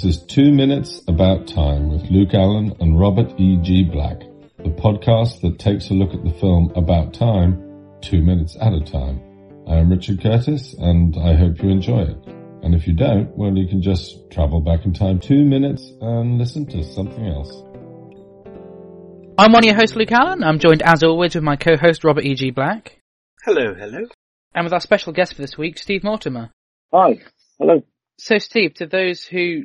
This is Two Minutes About Time with Luke Allen and Robert E. G. Black, the podcast that takes a look at the film About Time, two minutes at a time. I am Richard Curtis and I hope you enjoy it. And if you don't, well, you can just travel back in time two minutes and listen to something else. I'm one of your hosts, Luke Allen. I'm joined as always with my co-host, Robert E.G. Black. Hello, hello. And with our special guest for this week, Steve Mortimer. Hi. Hello. So Steve, to those who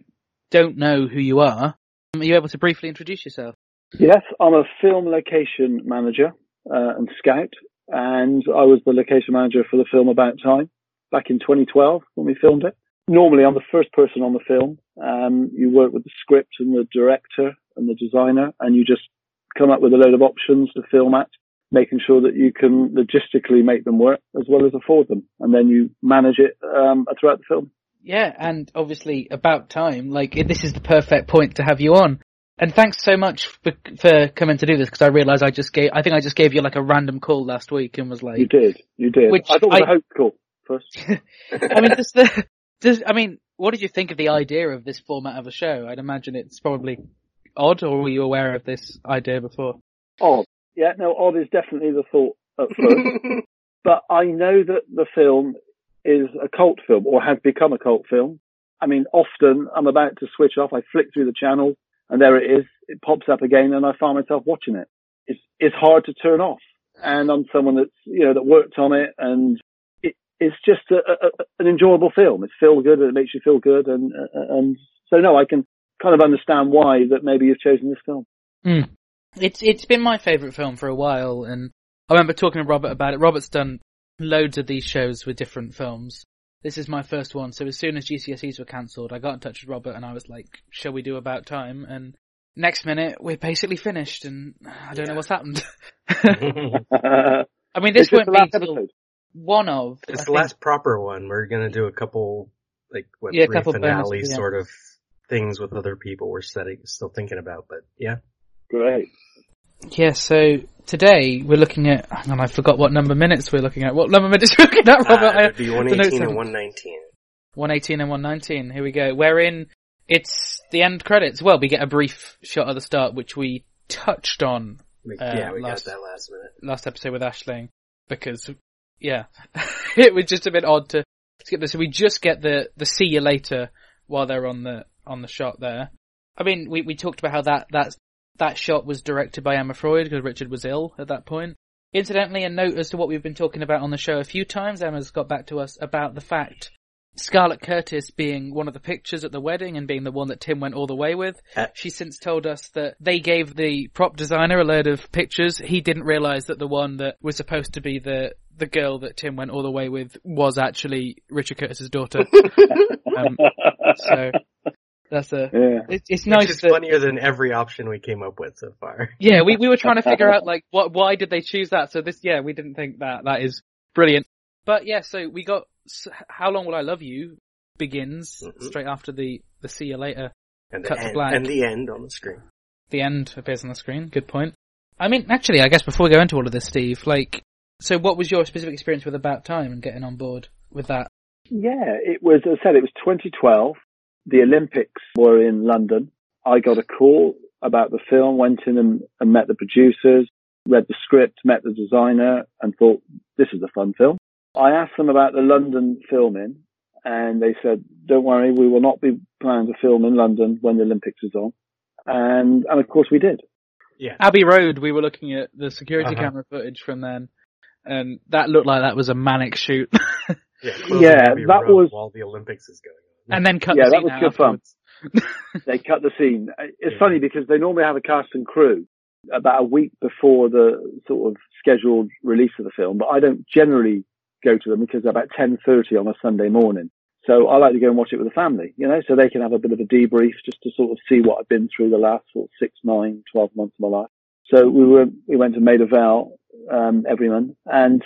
don't know who you are, are you able to briefly introduce yourself? Yes, I'm a film location manager uh, and scout, and I was the location manager for the film About Time back in 2012 when we filmed it. Normally, I'm the first person on the film. Um, you work with the script and the director and the designer, and you just come up with a load of options to film at, making sure that you can logistically make them work as well as afford them, and then you manage it um, throughout the film. Yeah, and obviously about time. Like this is the perfect point to have you on. And thanks so much for, for coming to do this because I realised I just gave. I think I just gave you like a random call last week and was like, You did, you did. Which I thought it was I- a hope call first. I mean, just the, just, I mean, what did you think of the idea of this format of a show? I'd imagine it's probably odd, or were you aware of this idea before? odd. Yeah, no, odd is definitely the thought at first. but I know that the film is a cult film or has become a cult film. I mean, often I'm about to switch off. I flick through the channel and there it is. It pops up again and I find myself watching it. It's, it's hard to turn off. And I'm someone that's, you know, that worked on it and it, it's just a, a, an enjoyable film. It's feel good and it makes you feel good. And, uh, and so no, I can kind of understand why that maybe you've chosen this film. It's it's been my favourite film for a while, and I remember talking to Robert about it. Robert's done loads of these shows with different films. This is my first one, so as soon as GCSEs were cancelled, I got in touch with Robert and I was like, "Shall we do About Time?" And next minute, we're basically finished, and I don't know what's happened. I mean, this just won't the be episode. one of. I it's the think- last proper one. We're gonna do a couple, like, what, Yeah, a three couple finale sort of things with other people we're setting, still thinking about, but yeah. Great. Yeah, so today we're looking at, hang on, I forgot what number minutes we're looking at. What number minutes we're looking at, Robert? Uh, it'd be the notes 118 and 119. 118 and 119. Here we go. Wherein it's the end credits. Well, we get a brief shot at the start, which we touched on We- Uh, yeah, we last- got that last minute. last episode with Ashling because, yeah, it was just a bit odd to skip this. So we just get the the see you later while they're on the on the shot there. I mean, we we talked about how that that that shot was directed by Emma Freud because Richard was ill at that point. Incidentally, a note as to what we've been talking about on the show a few times. Emma's got back to us about the fact Scarlett Curtis being one of the pictures at the wedding and being the one that Tim went all the way with. Uh, She's since told us that they gave the prop designer a load of pictures. He didn't realise that the one that was supposed to be the the girl that Tim went all the way with was actually Richard Curtis's daughter. um, so that's a. Yeah. It, it's Which nice is that funnier than every option we came up with so far. yeah, we we were trying to figure out like what why did they choose that? So this yeah, we didn't think that. That is brilliant. But yeah, so we got S- How Long Will I Love You begins Mhm. straight after the the See You Later. And the, Cut to end, black. and the end on the screen. The end appears on the screen. Good point. I mean, actually, I guess before we go into all of this, Steve, like, so what was your specific experience with About Time and getting on board with that? Yeah, it was, as I said, it was 2012. The Olympics were in London. I got a call about the film, went in and, and met the producers, read the script, met the designer and thought, this is a fun film. I asked them about the London filming and they said, don't worry, we will not be planning to film in London when the Olympics is on. And, and of course we did. Yeah. Abbey Road, we were looking at the security Uh-huh. camera footage from then, and that looked like that was a manic shoot. Yeah, Yeah, that Road was- while the Olympics is going on. And then cut Yeah, the that scene was good fun. they cut the scene. It's funny because they normally have a cast and crew about a week before the sort of scheduled release of the film, but I don't generally go to them because they're about 10.30 on a Sunday morning. So I like to go and watch it with the family, you know, so they can have a bit of a debrief just to sort of see what I've been through the last sort of six, nine, 12 months of my life. So we were, we went to Maida Vale, um, Everyman, and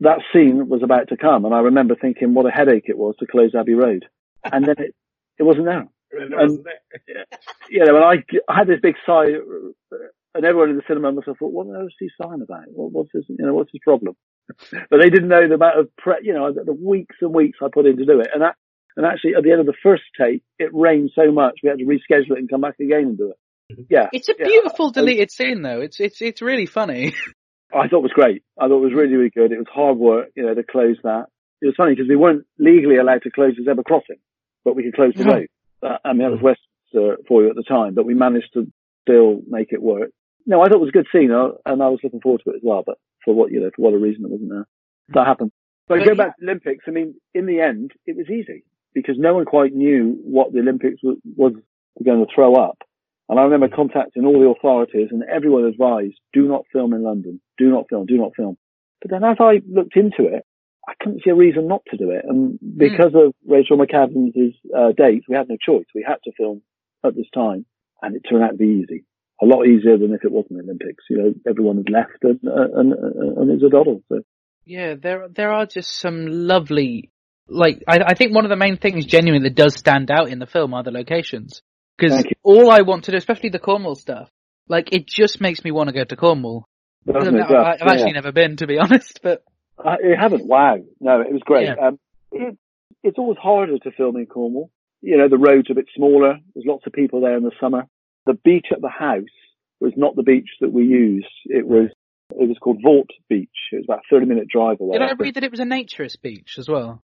that scene was about to come. And I remember thinking what a headache it was to close Abbey Road. And then it, it wasn't there And it and- wasn't there. you know, and I, I had this big sigh, uh, and everyone in the cinema must have thought, what the hell is he sighing about? What, what's his, you know, what's his problem? but they didn't know the amount of, pre- you know, the, the weeks and weeks I put in to do it. And that, And actually, at the end of the first take, it rained so much we had to reschedule it and come back again and do it. Yeah, It's a beautiful I- deleted scene though. It's it's it's really funny. I thought it was great. I thought it was really, really good. It was hard work, you know, to close that. It was funny because we weren't legally allowed to close the zebra crossing, but we could close the road. Uh, I mean, that was Westminster for you at the time, but we managed to still make it work. No, I thought it was a good scene, uh, and I was looking forward to it as well. But for what you know, for what a reason it wasn't there. That happened. But, But go back to the Olympics. I mean, in the end, it was easy because no one quite knew what the Olympics was, was going to throw up. And I remember contacting all the authorities and everyone advised, do not film in London. Do not film, do not film. But then as I looked into it, I couldn't see a reason not to do it. And because of Rachel McAdams' uh, dates, we had no choice. We had to film at this time and it turned out to be easy. A lot easier than if it wasn't the Olympics. You know, everyone had left and, uh, and, uh, and it was a doddle. So Yeah, there there are just some lovely, like I, I think one of the main things genuinely that does stand out in the film are the locations. Because all I want to do, especially the Cornwall stuff, like it just makes me want to go to Cornwall. doesn't? I've, I've Yeah. actually never been, to be honest, but I, it haven't. Wow. No, it was great. Yeah. Um, it, it's always harder to film in Cornwall. You know, the roads are a bit smaller. There's lots of people there in the summer. The beach at the house was not the beach that we used. It was, it was called Vault Beach. It was about a 30 minute drive away. did I read that it was a naturist beach as well?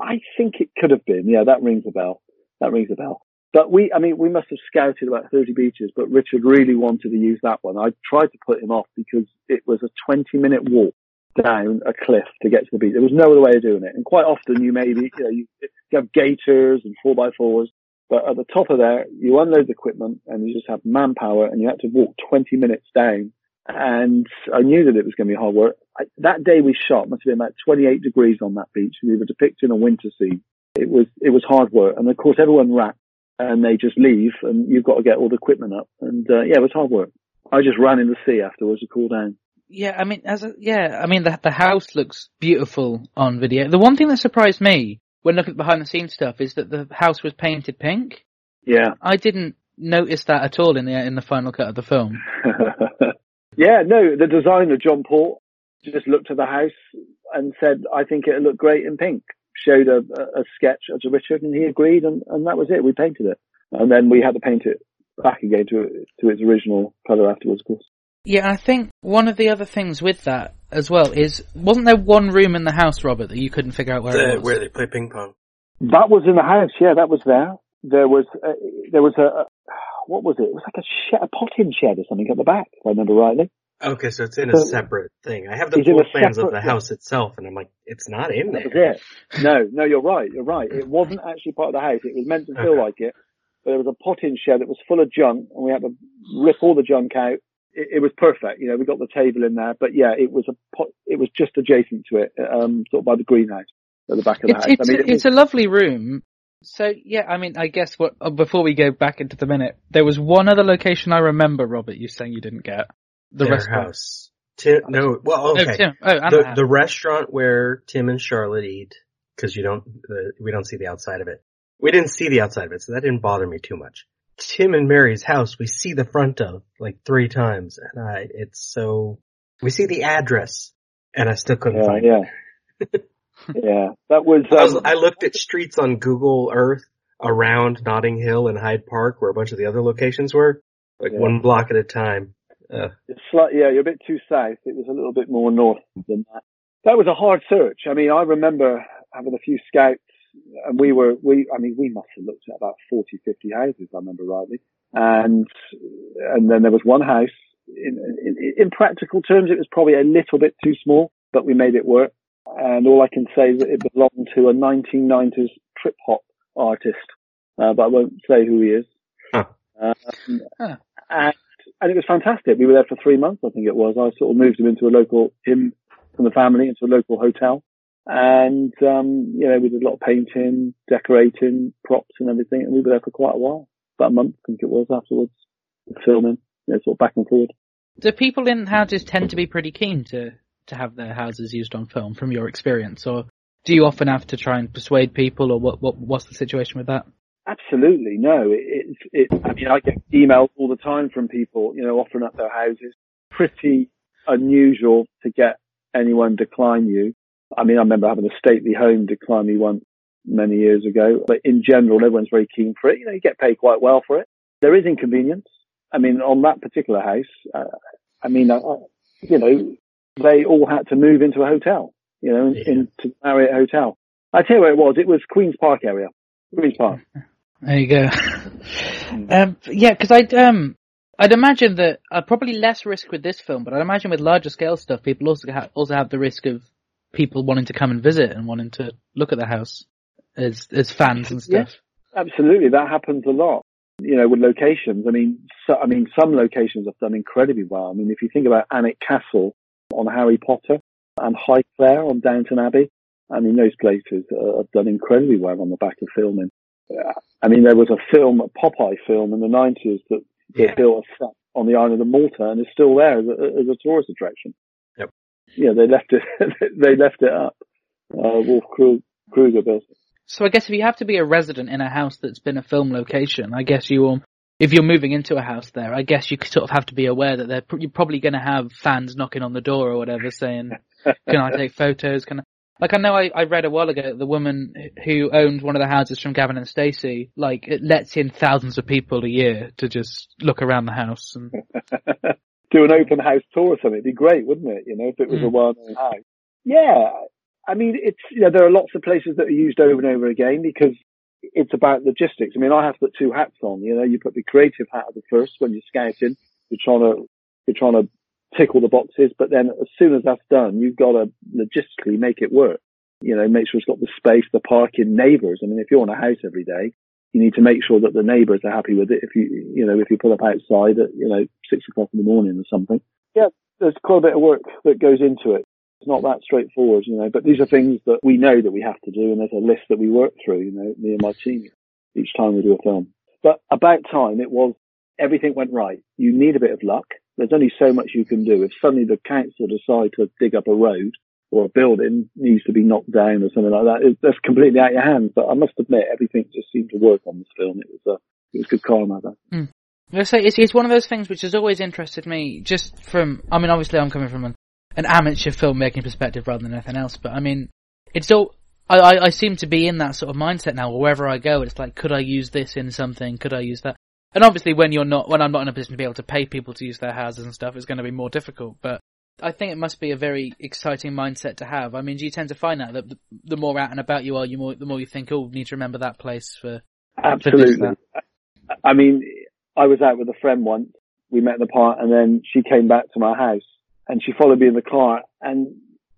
I think it could have been. Yeah, that rings a bell. That rings a bell. But we, I mean, we must have scouted about 30 beaches, but Richard really wanted to use that one. I tried to put him off because it was a 20 minute walk down a cliff to get to the beach. There was no other way of doing it. And quite often you maybe, you know, you, you have gators and four by fours, but at the top of there, you unload the equipment and you just have manpower and you had to walk 20 minutes down. And I knew that it was going to be hard work. I, that day we shot must have been about 28 degrees on that beach. We were depicting a winter scene. It was, it was hard work. And of course everyone wrapped and they just leave and you've got to get all the equipment up. And, uh, yeah, it was hard work. I just ran in the sea afterwards to cool down. Yeah, I mean, as a, yeah, I mean the the house looks beautiful on video. The one thing that surprised me when looking at behind the scenes stuff is that the house was painted pink. Yeah. I didn't notice that at all in the in the final cut of the film. yeah, no, the designer, John Paul, just looked at the house and said, I think it'll look great in pink. Showed a, a, a sketch to Richard and he agreed and, and that was it. We painted it. And then we had to paint it back again to, to its original colour afterwards, of course. Yeah, I think one of the other things with that as well is wasn't there one room in the house, Robert, that you couldn't figure out where The- it was? where they play ping pong. That was in the house. Yeah, that was there. There was, uh, there was a, a, what was it? It was like a shed, a potting shed or something at the back, if I remember rightly. Okay, so it's in a separate thing. I have the It's in floor plans of the house itself, and I'm like, it's not in That there. was it. No, no, you're right. You're right. It wasn't actually part of the house. It was meant to feel Okay. like it, but there was a potting shed that was full of junk, and we had to rip all the junk out. It, it was perfect. You know, we got the table in there, but yeah, it was a pot. It was just adjacent to it, um, sort of by the greenhouse at the back of the It's house. it's, I mean, a, it it's a lovely room. So yeah, I mean, I guess what uh, before we go back into the minute, there was one other location I remember, Robert. You saying you didn't get the Their restaurant. house. Tim, no, well, Oh, okay. Tim. Oh, the, the, the restaurant where Tim and Charlotte eat, because you don't, uh, we don't see the outside of it. We didn't see the outside of it, so that didn't bother me too much. Tim and Mary's house, we see the front of like three times, and I, it's so, we see the address, and I still couldn't yeah, find it. yeah, yeah. That was. I, was, Um, I looked at streets on Google Earth around Notting Hill and Hyde Park, where a bunch of the other locations were, like Yeah. one block at a time. Uh, It's slight, yeah, you're a bit too south. It was a little bit more north than that. That was a hard search. I mean, I remember having a few scouts and we were, we, I mean, we must have looked at about 40, 50 houses, I remember rightly. And, and then there was one house. In, in, in practical terms, it was probably a little bit too small, but we made it work. And all I can say is that it belonged to a 1990s trip hop artist, uh, but I won't say who he is. Huh. Um, Huh. And and it was fantastic. We were there for three months, I think it was. I sort of moved him into a local, him from the family into a local hotel. And, um, you know, we did a lot of painting, decorating, props and everything. And we were there for quite a while. About a month, I think it was afterwards. Filming, you know, sort of back and forward. Do people in houses tend to be pretty keen to to have their houses used on film, from your experience, or do you often have to try and persuade people, or what? What what's the situation with that? Absolutely, no. It, it, it, I mean, I get emails all the time from people, you know, offering up their houses. Pretty unusual to get anyone decline you. I mean, I remember having a stately home decline me once many years ago. But in general, everyone's very keen for it. You know, you get paid quite well for it. There is inconvenience. I mean, on that particular house, uh, I mean, uh, you know, they all had to move into a hotel, you know, yeah. into Marriott Hotel. I tell you where it was. It was Queen's Park area. Queen's Park. There you go. um, yeah, because I'd um, I'd imagine that uh, probably less risk with this film, but I'd imagine with larger scale stuff, people also have, also have the risk of people wanting to come and visit and wanting to look at the house as as fans and stuff. Yeah, absolutely, that happens a lot. You know, with locations. I mean, so, I mean, some locations have done incredibly well. I mean, if you think about Alnwick Castle on Harry Potter and Highclere on Downton Abbey, I mean, those places uh, have done incredibly well on the back of filming. I mean, there was a film, a Popeye film in the 90s that, that yeah. built a set on the island of Malta and is still there as a, as a tourist attraction. Yeah, they left it, they left it up. Uh, Wolf Kroeger built it. So I guess if you have to be a resident in a house that's been a film location, I guess you will, if you're moving into a house there, I guess you sort of have to be aware that they're, you're probably going to have fans knocking on the door or whatever saying, can I take photos? Can I, like I know I, I read a while ago the woman who owns one of the houses from Gavin and Stacey, like it lets in thousands of people a year to just look around the house and do an open house tour or something. It'd be great, wouldn't it? You know, if it was mm. a well-known house. Yeah, I mean, it's you know there are lots of places that are used over and over again because it's about logistics. I mean, I have to put two hats on. You know, you put the creative hat at the first when you're scouting. You're trying to you're trying to tick all the boxes, but then as soon as that's done, you've got to logistically make it work. You know, make sure it's got the space, the parking, neighbours. I mean, if you're on a house every day, you need to make sure that the neighbours are happy with it. If you, you know, if you pull up outside at, you know, six o'clock in the morning or something. Yeah, there's quite a bit of work that goes into it. It's not that straightforward, you know, but these are things that we know that we have to do and there's a list that we work through, you know, me and my team each time we do a film. But about time it was everything went right. You need a bit of luck. There's only so much you can do. If suddenly the council decide to dig up a road or a building needs to be knocked down or something like that, it, that's completely out of your hands. But I must admit, everything just seemed to work on this film. It was, uh, it was good karma. Mm. I say it's, it's one of those things which has always interested me. Just from, I mean, obviously, I'm coming from an, an amateur filmmaking perspective rather than anything else. But I mean, it's all. I, I, I seem to be in that sort of mindset now. Wherever I go, it's like, could I use this in something? Could I use that? And obviously, when you're not, when I'm not in a position to be able to pay people to use their houses and stuff, it's going to be more difficult. But I think it must be a very exciting mindset to have. I mean, do you tend to find out that the, the more out and about you are, you more the more you think, oh, need to remember that place for. Absolutely. For I mean, I was out with a friend once. We met in the park, and then she came back to my house, and she followed me in the car. And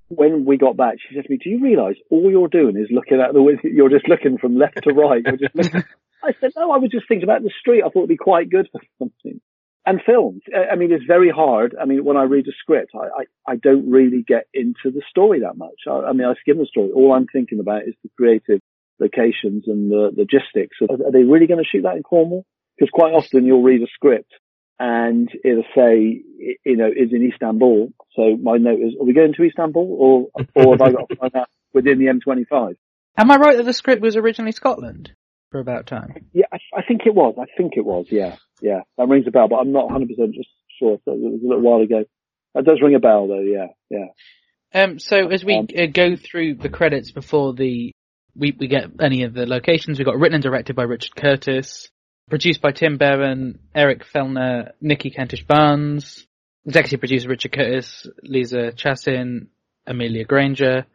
when we got back, she said to me, "Do you realise all you're doing is looking out the window? You're just looking from left to right. You're just I said, no, I was just thinking about the street. I thought it'd be quite good for something. And films. I mean, it's very hard. I mean, when I read a script, I, I, I don't really get into the story that much. I, I, mean, I skim the story. All I'm thinking about is the creative locations and the logistics. Are, are they really going to shoot that in Cornwall? Because quite often you'll read a script and it'll say, you know, is in Istanbul. So my note is, are we going to Istanbul or, or have I got to find out within the M25? Am I right that the script was originally Scotland? for about time. Yeah, I, I, think it was. I think it was. Yeah, yeah. That rings a bell, but I'm not 100 percent just sure. So it was a little while ago. That does ring a bell, though. Yeah, yeah. Um. So as we um, uh, go through the credits before the we we get any of the locations, we got written and directed by Richard Curtis, produced by Tim Barron, Eric Fellner, Nicky Kentish Barnes, executive producer Richard Curtis, Liza Chasin, Amelia Granger,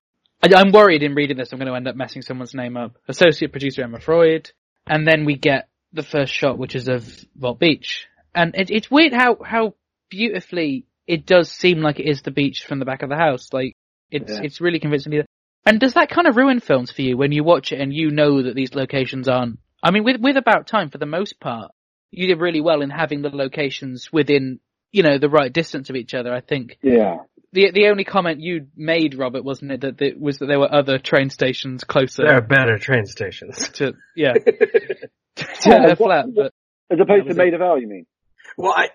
I, am worried in reading this I'm going to end up messing someone's name up. Associate producer Emma Freud, and then we get the first shot, which is of Vault Beach, and it, it's weird how how beautifully it does seem like it is the beach from the back of the house. Like it's yeah. it's really convincing. And does that kind of ruin films for you when you watch it and you know that these locations aren't? I mean, with with About Time, for the most part, you did really well in having the locations within you know the right distance of each other. I think. Yeah the the only comment you made, Robert, wasn't it, that it was that there were other train stations closer. There are better train stations. To yeah, to yeah, flat, but as opposed to Maida Vale, you mean? Well, I,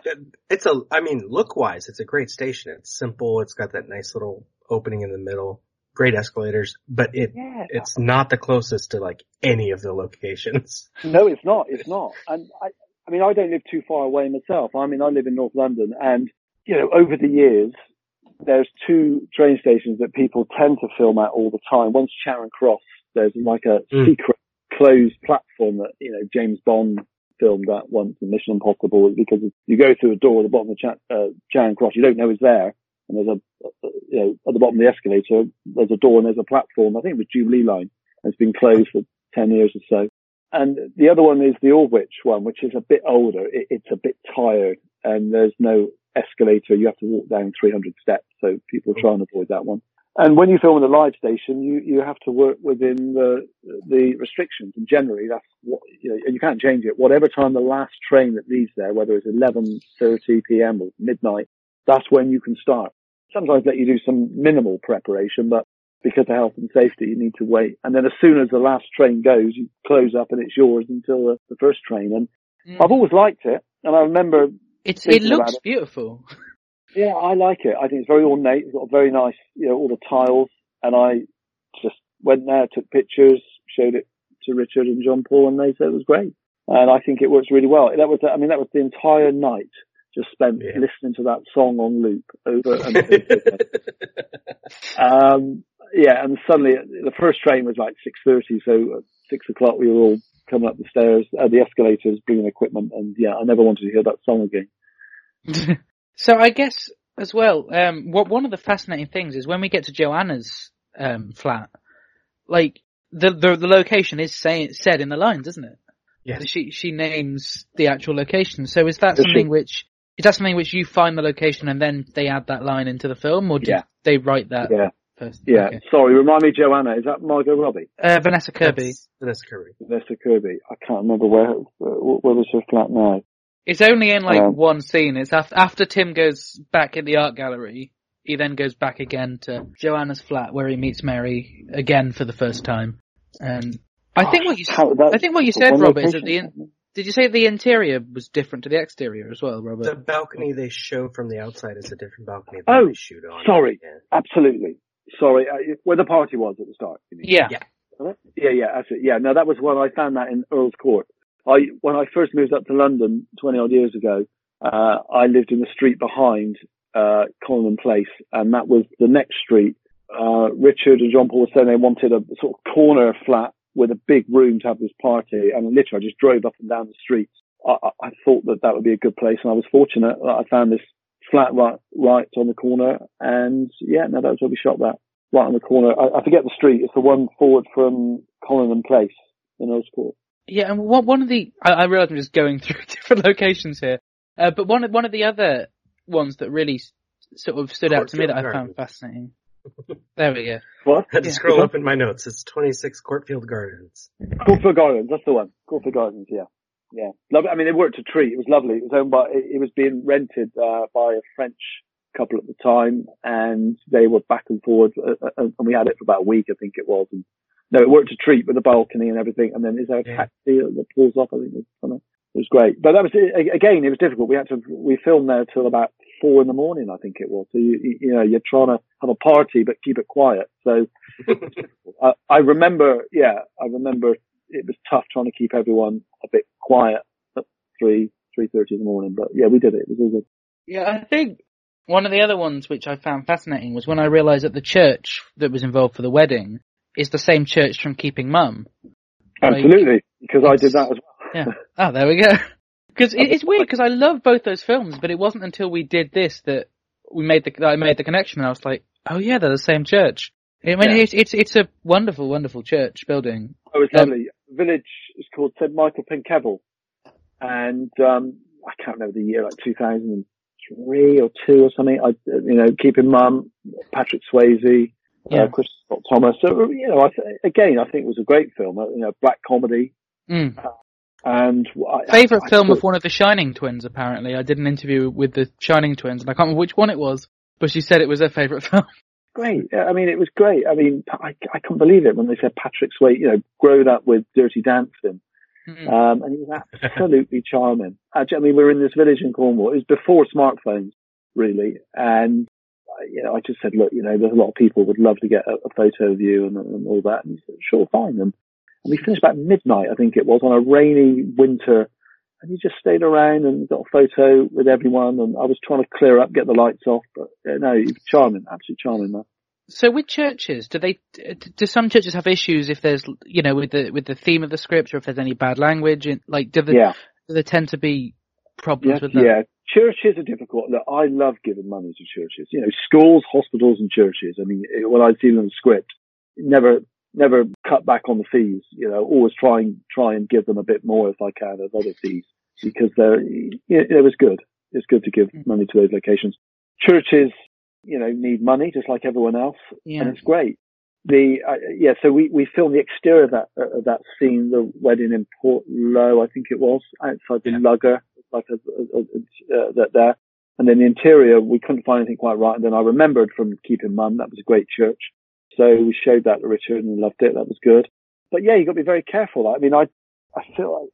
it's a, I mean, look wise, it's a great station. It's simple. It's got that nice little opening in the middle. Great escalators, but it, yeah. it's not the closest to like any of the locations. No, it's not. It's not. And I, I mean, I don't live too far away myself. I mean, I live in North London and, you know, over the years, there's two train stations that people tend to film at all the time. One's Charing Cross There's like a Mm. secret closed platform that, you know, James Bond filmed at once in Mission Impossible because you go through a door at the bottom of Cha- uh, Charing Cross, you don't know it's there. And there's a, uh, you know, at the bottom of the escalator, there's a door and there's a platform. I think it was Jubilee Line. and It's been closed for 10 years or so. And the other one is the Aldwych one, which is a bit older. It, it's a bit tired and there's no escalator. You have to walk down 300 steps. So people try and avoid that one. And when you film in a live station, you, you have to work within the, the restrictions. And generally that's what, you know, you can't change it. Whatever time the last train that leaves there, whether it's 11.30 PM or midnight, that's when you can start. Sometimes let you do some minimal preparation, but because of health and safety, you need to wait. And then as soon as the last train goes, you close up and it's yours until the, the first train. And Mm. I've always liked it. And I remember, It's it looks it. beautiful. yeah, I like it. I think it's very ornate. It's got very nice, you know, all the tiles. And I just went there, took pictures, showed it to Richard and John Paul and they said it was great. And I think it works really well. That was, I mean, that was the entire night just spent Yeah. listening to that song on loop over and over again. Um, yeah, and suddenly the first train was like six thirty, so at six o'clock we were all coming up the stairs, uh, the escalators, bringing equipment, and yeah, I never wanted to hear that song again. so I guess as well, um, what one of the fascinating things is when we get to Joanna's um, flat, like the the, the location is say, said in the lines, isn't it? Yeah. She she names the actual location. So is that Does she? something which is that something which you find the location and then they add that line into the film, or did Yeah. they write that Yeah, first? yeah. Okay. Sorry, remind me, Joanna, is that Margot Robbie? Uh, Vanessa Kirby. That's Vanessa Kirby. Vanessa Kirby. I can't remember where where was her flat now. It's only in like Um, one scene. It's after, after Tim goes back in the art gallery. He then goes back again to Joanna's flat where he meets Mary again for the first time. And I think what you How- I think what you said, one Robert, is that the in, did you say the interior was different to the exterior as well, Robert? The balcony they show from the outside is a different balcony than Oh, they shoot on. sorry. Yeah. Absolutely. Sorry, uh, where the party was at the start. you mean? yeah. Yeah. Yeah, yeah, that's it. Yeah, no, that was when I found that in Earl's Court. I when I first moved up to London twenty odd years ago, uh, I lived in the street behind uh, Collingham Place, and that was the next street. Uh, Richard and John Paul were saying they wanted a sort of corner flat with a big room to have this party, and literally I just drove up and down the streets. I, I, I thought that that would be a good place, and I was fortunate that I found this flat right right on the corner, and yeah, no, that was where we shot that right on the corner. I, I forget the street. It's the one forward from Collingham Place in Earl's Court. Yeah, and one one of the I, I realise I'm just going through different locations here, uh, but one of one of the other ones that really sort of stood out to me that I found fascinating. There we go. What? I had to Yeah. scroll up in my notes. It's 26 Courtfield Gardens. Courtfield Gardens. That's the one. Courtfield Gardens. Yeah. Yeah. Lovely. I mean, it worked a treat. It was lovely. It was owned by, it, it was being rented, uh, by a French couple at the time and they were back and forth, uh, uh, and we had it for about a week, I think it was. And no, it worked a treat with the balcony and everything. And then is there a taxi that pulls off? I think it was, it was great. But that was, again, it was difficult. We had to, we filmed there till about four in the morning, I think it was. So you, you, know, you're trying to have a party, but keep it quiet. So I, I remember, yeah, I remember it was tough trying to keep everyone a bit quiet at three, three thirty in the morning. But yeah, we did it. It was all good. Yeah, I think one of the other ones which I found fascinating was when I realised that the church that was involved for the wedding is the same church from Keeping Mum. Like- Absolutely, because I did that as well. Yeah. Oh, there we go. Because it, it's weird because I love both those films, but it wasn't until we did this that we made the that I made the connection. And I was like, oh yeah, they're the same church. I mean, Yeah. it's it's it's a wonderful, wonderful church building. It was Um, lovely. Village is called St Michael Penkevil, and um, I can't remember the year, like two thousand and three or two or something. I, you know, keeping mum, Patrick Swayze, Yeah. uh, Kristin Scott Thomas. So you know, I th- again, I think it was a great film. uh, You know, black comedy, Mm. and I, Favorite I film thought- of one of the Shining twins. Apparently, I did an interview with the Shining twins, and I can't remember which one it was, but she said it was her favorite film. Great. I mean, it was great. I mean, I, I couldn't believe it when they said Patrick Swayze, you know, grown up with Dirty Dancing. Mm. Um, and he was absolutely charming. Actually, I mean, we were in this village in Cornwall. It was before smartphones, really. And, uh, you know, I just said, look, you know, there's a lot of people would love to get a, a photo of you and, and all that. And he said, sure, fine. And, and we finished about midnight, I think it was, on a rainy winter. And he just stayed around and got a photo with everyone. And I was trying to clear up, get the lights off. But uh, no, he was charming, absolutely charming, man. So with churches, do they do some churches have issues if there's you know with the with the theme of the script or if there's any bad language? In, like do they Yeah. do they tend to be problems Yes, with that? yeah. Churches are difficult. Look, I love giving money to churches. You know, schools, hospitals, and churches. I mean, when I see them in the script, never, never cut back on the fees. You know, always try and try and give them a bit more if I can of other fees because they're. It, it was good. It's good to give Mm. money to those locations. Churches, you know, need money just like everyone else, Yeah. and it's great. The uh, yeah, so we we filmed the exterior of that uh, of that scene, the wedding in Portloe, I think it was, outside the Yeah. lugger, like a, a, a, that there. And then the interior, we couldn't find anything quite right. And then I remembered from Keeping Mum, that was a great church. So we showed that to Richard and loved it. That was good. But yeah, you got to be very careful. I mean, I, I feel like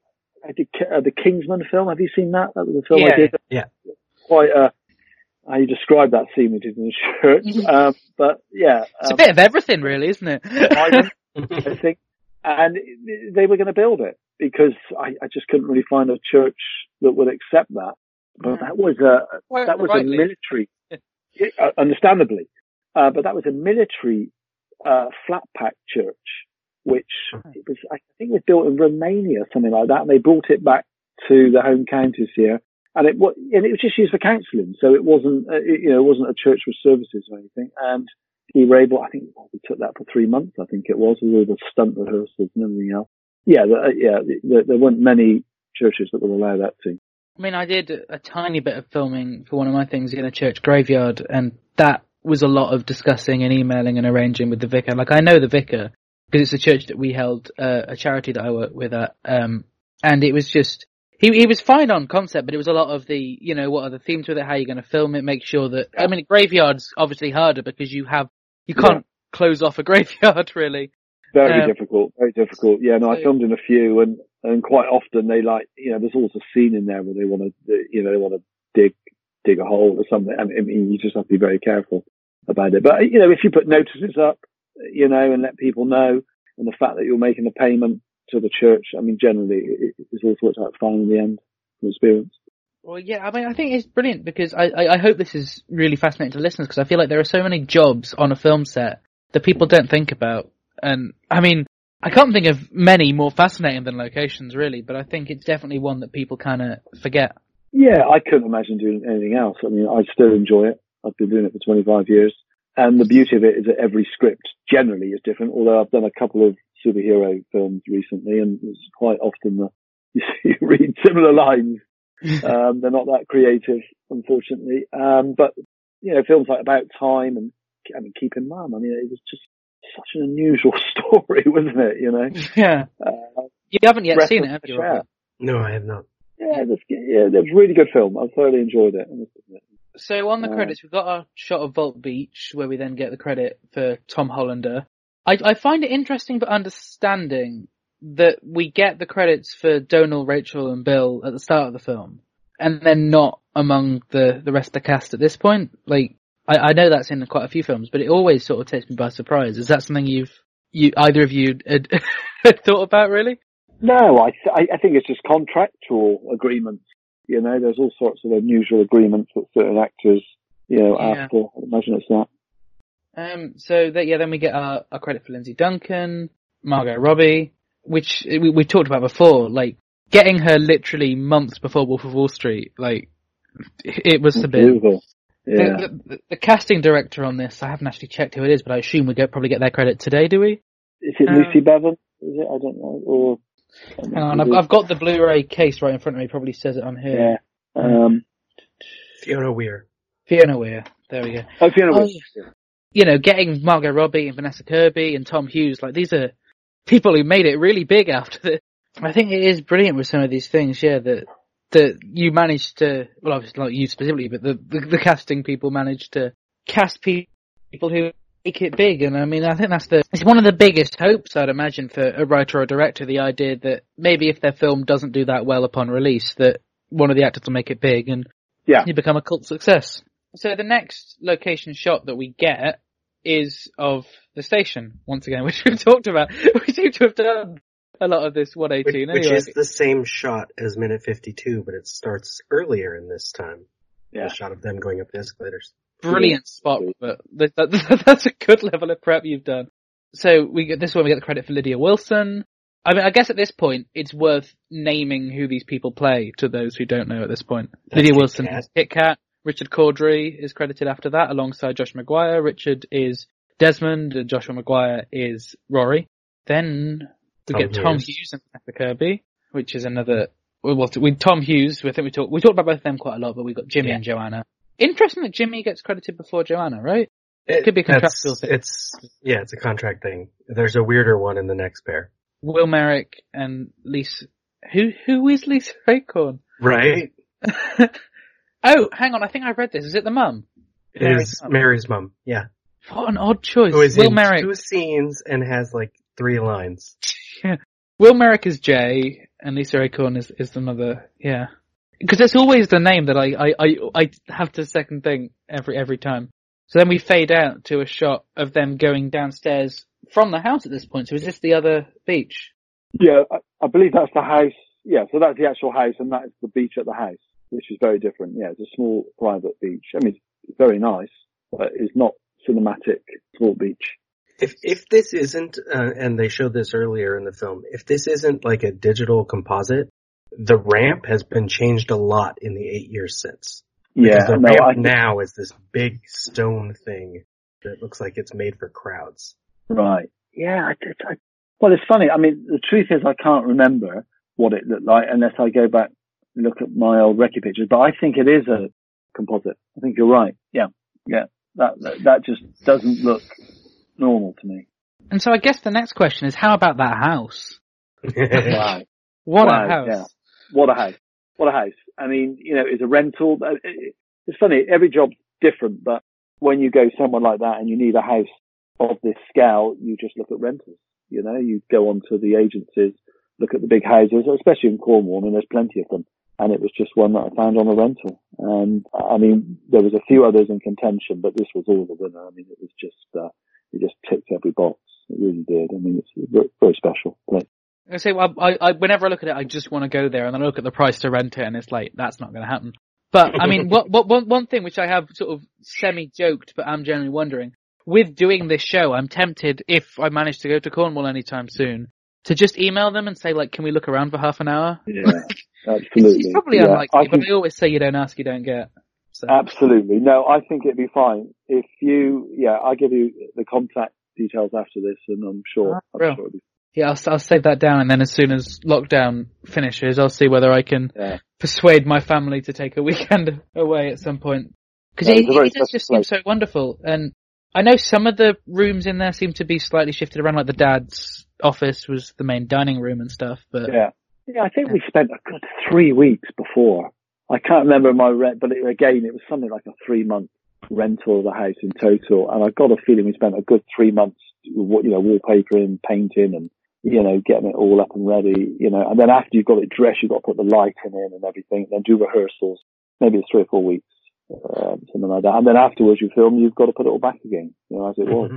I did uh, the Kingsman film. Have you seen that? That was a film Yeah, I did. yeah. Quite, uh, how you describe that scene we did in the church. um, but yeah. It's a um, bit of everything, really, isn't it? I, I think, and they were going to build it because I, I just couldn't really find a church that would accept that. But that was a Well, that was rightly. a military, uh, understandably, uh, but that was a military uh, flat pack church, which it was I think was built in Romania, something like that, and they brought it back to the home counties here. And it was, and it was just used for counselling, so it wasn't, uh, it, you know, it wasn't a church with services or anything. And we were able, I think we took that for three months, I think it was, with all the stunt rehearsals and everything else. Yeah, the, uh, yeah, there, there weren't many churches that would allow that to. I mean, I did a tiny bit of filming for one of my things in a church graveyard, and that was a lot of discussing and emailing and arranging with the vicar. Like, I know the vicar because it's a church that we held, uh, a charity that I work with at, um, and it was just, he, he was fine on concept, but it was a lot of the, you know, what are the themes with it, how are you going to film it, make sure that, I mean, graveyard's obviously harder because you have, you can't close off a graveyard really. Very Um, difficult, very difficult. Yeah, no, I so- filmed in a few, and and quite often they like, you know, there's always a scene in there where they want to, you know, they want to dig dig a hole or something. I mean, you just have to be very careful about it. But you know, if you put notices up, you know, and let people know, and the fact that you're making a payment to the church, I mean, generally it, it's all worked out fine in the end from experience. Well, yeah, I mean, I think it's brilliant because I, I, I hope this is really fascinating to listeners because I feel like there are so many jobs on a film set that people don't think about. And I mean, I can't think of many more fascinating than locations really, but I think it's definitely one that people kind of forget. Yeah, I couldn't imagine doing anything else. I mean, I still enjoy it. I've been doing it for 25 years. And the beauty of it is that every script generally is different, although I've done a couple of superhero films recently and it's quite often the, you, see, you read similar lines. Um, they're not that creative, unfortunately. Um, but, you know, films like About Time and, I mean, Keeping Mum, I mean, it was just such an unusual story, wasn't it? You know? yeah. Uh, You haven't yet breath seen it, have you? Robert? no, I have not. Yeah, it yeah, a really good film. I thoroughly enjoyed it. I must admit. So on the Uh, credits, we've got our shot of Vault Beach, where we then get the credit for Tom Hollander. I, I find it interesting but understanding that we get the credits for Domhnall, Rachel, and Bill at the start of the film, and then not among the, the rest of the cast at this point. Like, I, I know that's in quite a few films, but it always sort of takes me by surprise. Is that something you've, you, either of you had, had thought about really? No, I, th- I think it's just contractual agreements. You know, there's all sorts of unusual agreements that certain actors, you know, Yeah. ask for. I imagine it's that. Um, so that, yeah, then we get our, our credit for Lindsay Duncan, Margot Robbie, which we, we talked about before, like, getting her literally months before Wolf of Wall Street, like, it was a bit. Yeah. The, the, the casting director on this, I haven't actually checked who it is, but I assume we get, probably get their credit today, do we? Is it uh, Lucy Bevan? Is it? I don't know. Or Hang on, I've, I've got the Blu-ray case right in front of me, probably says it on here. yeah. Um, Fiona Weir. Fiona Weir, there we go. oh, Fiona Oh, Weir. yes. you know, getting Margot Robbie and Vanessa Kirby and Tom Hughes, like these are people who made it really big after the. I think it is brilliant with some of these things, yeah, that that you managed to, well, obviously not you specifically, but the the, the casting people managed to cast people who make it big, and I mean, I think that's the it's one of the biggest hopes I'd imagine for a writer or a director. The idea that maybe if their film doesn't do that well upon release, that one of the actors will make it big and Yeah. you become a cult success. So the next location shot that we get is of the station once again, which we've talked about. We seem to have done a lot of this 118 which anyway. is the same shot as minute 52, but it starts earlier in this time. Yeah. The shot of them going up the escalators. Brilliant spot, but that, that, that's a good level of prep you've done. So we get this one, we get the credit for Lydia Wilson. I mean, I guess at this point, it's worth naming who these people play to those who don't know at this point. That's Lydia Wilson Kat. is Kit Kat. Richard Cordery is credited after that alongside Josh McGuire. Richard is Desmond and Joshua McGuire is Rory. Then we Tom get Tom Hughes. Hughes and Vanessa Kirby, which is another, well, well, we, Tom Hughes, I think we talked, we talked about both of them quite a lot, but we got Jimmy Yeah. and Joanna. Interesting that Jimmy gets credited before Joanna, right? It could be contractual thing. It's yeah, it's a contract thing. There's a weirder one in the next pair, Will Merrick and Lisa, who, who is Lisa Eichhorn? right? oh, hang on, I think I read this. Is it the mum? It Mary's is mum. Mary's mom. Yeah, What an odd choice. who is Will in Merrick. two scenes and has like three lines. Yeah. Will Merrick is Jay, and Lisa Eichhorn is, is the mother. yeah. Because it's always the name that I, I, I, I have to second thing every, every time. So then we fade out to a shot of them going downstairs from the house at this point. So is this the other beach? Yeah, I, I believe that's the house. Yeah, so that's the actual house and that's the beach at the house, which is very different. Yeah, it's a small private beach. I mean, it's very nice, but it's not cinematic small beach. If if this isn't, uh, and they showed this earlier in the film, if this isn't like a digital composite, the ramp has been changed a lot in the eight years since. Yeah, the no, ramp I, now is this big stone thing that looks like it's made for crowds. right. Yeah, I, I, well, it's funny. I mean, the truth is I can't remember what it looked like unless I go back and look at my old recce pictures, but I think it is a composite. I think you're right. Yeah, yeah. That, that, that just doesn't look normal to me. And so I guess the next question is, how about that house? Wow. What Wow, a house. What a house. What a house. I mean, you know, it's a rental. It's funny, every job's different, but when you go somewhere like that and you need a house of this scale, you just look at rentals. You know, you go onto the agencies, look at the big houses, especially in Cornwall, I mean, there's plenty of them. And it was just one that I found on a rental. And I mean, there was a few others in contention, but this was all the winner. I mean, it was just, uh, it just ticked every box. It really did. I mean, it's very, special. I say, well, I, I, whenever I look at it, I just want to go there, and then I look at the price to rent it, and it's like that's not going to happen. But I mean, what, what, one, one thing which I have sort of semi-joked, but I'm genuinely wondering, with doing this show, I'm tempted if I manage to go to Cornwall anytime soon to just email them and say, like, can we look around for half an hour? Yeah, absolutely. It's probably yeah, unlikely, I but think, I always say you don't ask, you don't get. So. absolutely. No, I think it'd be fine if you. Yeah, I'll give you the contact details after this, and I'm sure. Ah, I'm sure it'll be. Yeah, I'll, I'll save that down, and then as soon as lockdown finishes, I'll see whether I can Yeah. persuade my family to take a weekend away at some point. Because Yeah, it, it's a very it does just seem so wonderful, and I know some of the rooms in there seem to be slightly shifted around, like the dad's office was the main dining room and stuff. But Yeah, yeah. I think we spent a good three weeks before. I can't remember my rent, but it, again, it was something like a three month rental of the house in total, and I got a feeling we spent a good three months, you know, wallpapering, painting, and you know, getting it all up and ready, you know, and then after you've got it dressed, you've got to put the lighting in and everything, then do rehearsals. Maybe it's three or four weeks, um, something like that. And then afterwards you film, you've got to put it all back again, you know, as it was.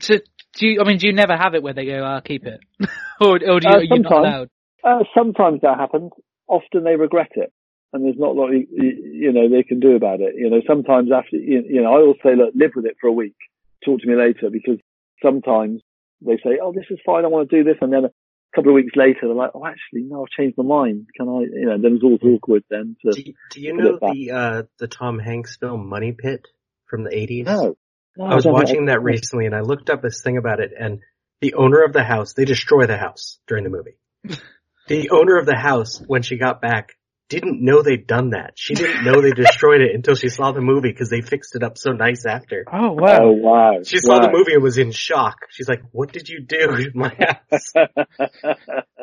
so do you? I mean, do you never have it where they go, "I'll keep it," or, or do you, Uh, are you not sometimes. allowed? Uh, sometimes that happens. Often they regret it, and there's not a lot you, you know they can do about it. You know, sometimes after you, you know, I always say, look, live with it for a week. Talk to me later because sometimes they say, oh, this is fine, I want to do this, and then a couple of weeks later they're like, oh, actually, no, I've changed my mind. Can I? You know, then it's always awkward then. To, do, you- do you Put know it the uh, the Tom Hanks film Money Pit from the eighties? no, no, I was don't know. watching that recently and I looked up this thing about it and the owner of the house, they destroy the house during the movie. the owner of the house, when she got back, didn't know they'd done that. She didn't know they destroyed it until she saw the movie because they fixed it up so nice after. Oh wow! Oh wow! She saw the movie and was in shock. She's like, what did you do to my house?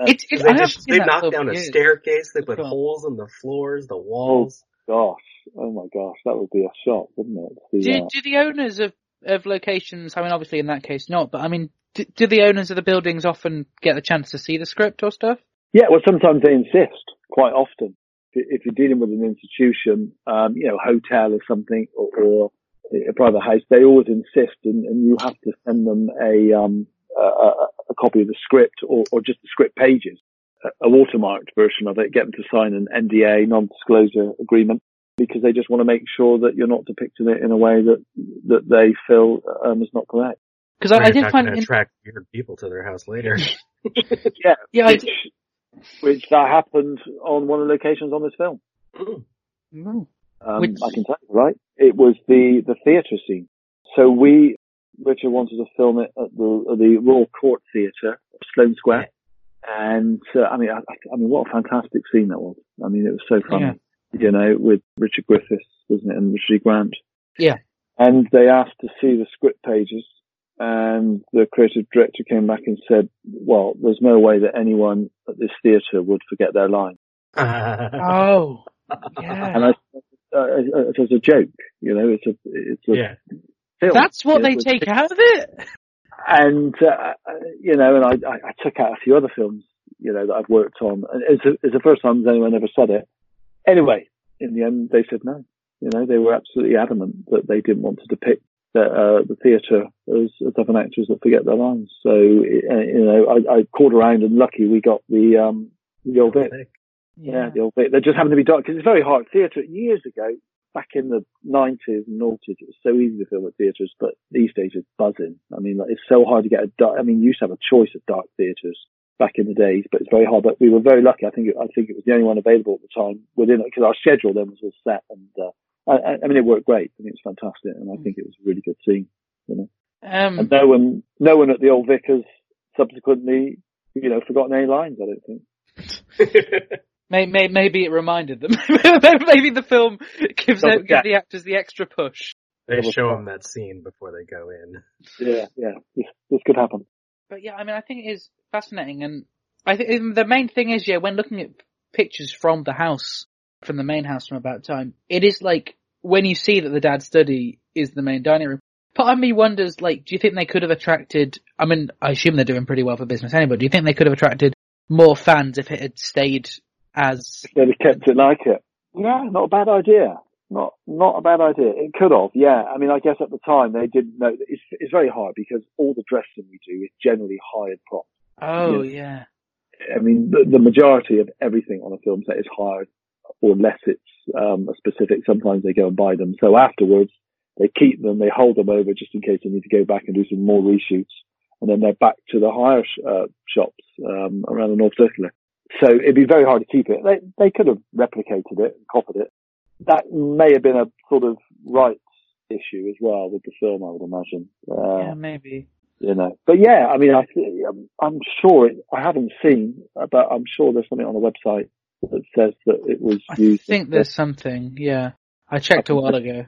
It's, it's, They, just, they knocked film down for a staircase, they put Cool. holes in the floors, the oh, walls. gosh, oh my gosh, that would be a shock, wouldn't it? Do, uh, do the owners of, of locations, I mean obviously in that case not, but I mean, do, do the owners of the buildings often get the chance to see the script or stuff? Yeah, well, sometimes they insist. Quite often, if if you're dealing with an institution, um, you know, hotel or something, or, or a private house, they always insist, and, and you have to send them a um, a, a, a copy of the script or, or just the script pages, a, a watermarked version of it. Get them to sign an NDA, non-disclosure agreement, because they just want to make sure that you're not depicting it in a way that that they feel um, is not correct. Because I, I You're did not find it. attract weird people to their house later. Yeah, Yeah, I which, which that happened on one of the locations on this film. Mm. Um, Which- I can tell you, right? It was the the theatre scene. So we, Richard wanted to film it at the at the Royal Court Theatre, Sloane Square, and uh, I mean, I, I mean, what a fantastic scene that was. I mean, it was so funny, you know, with Richard Griffiths, wasn't it, and Richard. Grant. Yeah. And they asked to see the script pages, and the creative director came back and said, "Well, there's no way that anyone at this theatre would forget their line." Oh, yeah. And I, uh, it was a joke, you know, it's a, it's a yeah. film. That's what It they was- take out of it. And, uh, you know, and I, I, I took out a few other films, you know, that I've worked on. And It's, a, it's the first time anyone ever said it. Anyway, in the end, they said no. You know, they were absolutely adamant that they didn't want to depict the, uh, the theatre as, as having actors that forget their lines. So, uh, you know, I, I called around and lucky we got the, um, the old Vic. Yeah, the old bit. They just happen to be dark because it's very hard. Theatre years ago, back in the nineties and noughties, it was so easy to film at theatres, but these days it's buzzing. I mean, like, it's so hard to get a dark. I mean, you used to have a choice of dark theatres back in the days, but it's very hard. But we were very lucky. I think it, I think it was the only one available at the time within it because our schedule then was all set, and uh, I, I mean, it worked great. I mean, it was fantastic, and I think it was a really good scene. And Um, and no one, no one at the old Vickers subsequently, you know, forgotten any lines. I don't think. may, may, maybe it reminded them. maybe the film gives, Double out, gives the actors the extra push. They show them that scene before they go in. Yeah, yeah, this, this could happen. But yeah, I mean, I think it is fascinating, and I think the main thing is, yeah, when looking at pictures from the house, from the main house from About Time, it is like when you see that the dad's study is the main dining room. Part of me wonders, like, do you think they could have attracted? I mean, I assume they're doing pretty well for business anyway. Do you think they could have attracted more fans if it had stayed as? They'd have kept it like it. Yeah, not a bad idea. Not not a bad idea. It could have. Yeah, I mean, I guess at the time they didn't know. It's it's very hard because all the dressing we do is generally hired props. Oh yeah, I mean, the, the majority of everything on a film set is hired, unless it's um, a specific. Sometimes they go and buy them. So afterwards, they keep them, they hold them over just in case they need to go back and do some more reshoots, and then they're back to the hire sh- uh, shops um, around the North Circular. So it'd be very hard to keep it. They they could have replicated it and copied it. That may have been a sort of rights issue as well with the film, I would imagine. Uh, yeah, maybe. you know. But yeah, I mean, I, I'm, I'm sure it, I haven't seen, but I'm sure there's something on the website that says that it was I used. think there's something. Yeah, I checked a while ago.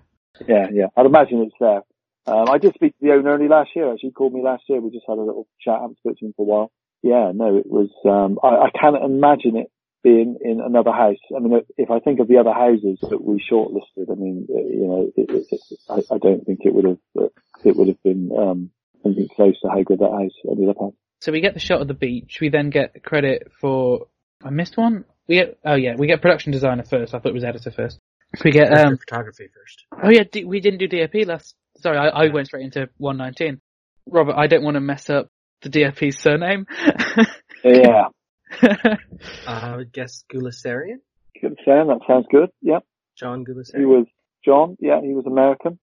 Yeah, yeah. I'd imagine it's there. Um, I did speak to the owner only last year. Actually, he called me last year. We just had a little chat. I haven't spoken to him for a while. Yeah, no, it was. Um, I, I can't imagine it being in another house. I mean, if I think of the other houses that we shortlisted, I mean, uh, you know, it, it, it, I, I don't think it would have. uh, It would have been um, anything close to how good that house ended up. So we get the shot of the beach. We then get credit for. I missed one. We get. Oh yeah, we get production designer first. I thought it was editor first. We get. Um. photography first. Oh yeah, D- we didn't do DOP last. Sorry, I, I went straight into 119. Robert, I don't want to mess up the DOP's surname. Yeah. Uh, I would guess Guleserian? Good Sam, that sounds good. Yep. John He was John. Yeah, he was American.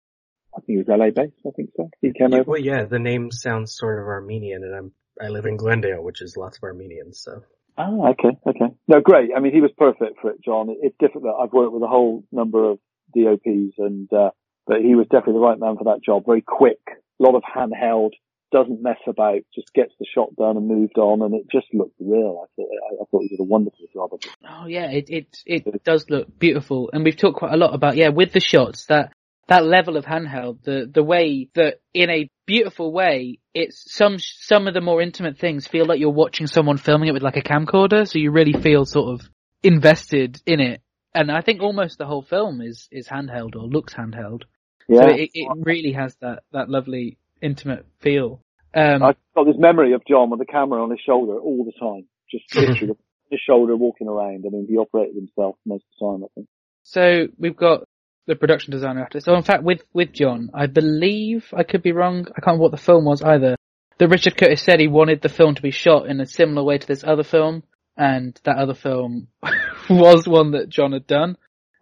I think he was LA based. I think so. He came Yeah, over. well, yeah, the name sounds sort of Armenian, and I'm I live in Glendale, which is lots of Armenians. So Oh, okay, okay. No, great. I mean, he was perfect for it, John. It's different I've worked with a whole number of DOPs, and uh, but he was definitely the right man for that job. Very quick, a lot of handheld, doesn't mess about, just gets the shot done and moved on, and it just looked real. I thought I, thought he did a wonderful job. Oh yeah, it it it does look beautiful, and we've talked quite a lot about yeah with the shots that that level of handheld, the the way that in a beautiful way, it's some some of the more intimate things feel like you're watching someone filming it with like a camcorder, so you really feel sort of invested in it. And I think almost the whole film is is handheld or looks handheld, Yeah, so it, it really has that that lovely intimate feel. Um, I've got this memory of John with the camera on his shoulder all the time, just literally his shoulder walking around. I mean, he operated himself most of the time. I think. So we've got the production designer after. So in fact, with with John, I believe I could be wrong. I can't remember what the film was either. That Richard Curtis said he wanted the film to be shot in a similar way to this other film, and that other film was one that John had done.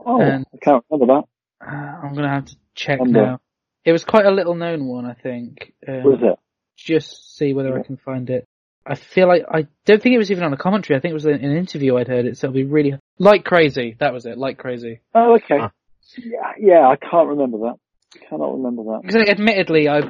Oh, And- I can't remember that. Uh, I'm gonna have to check Wonder. now. It was quite a little known one, I think. Um, Was it? Just see whether I can find it. I feel like I don't think it was even on a commentary. I think it was in an interview I'd heard it. So it'll be really like crazy. That was it. Like crazy. Oh, okay. Huh. Yeah, yeah, I can't remember that. Cannot remember that. Because admittedly, I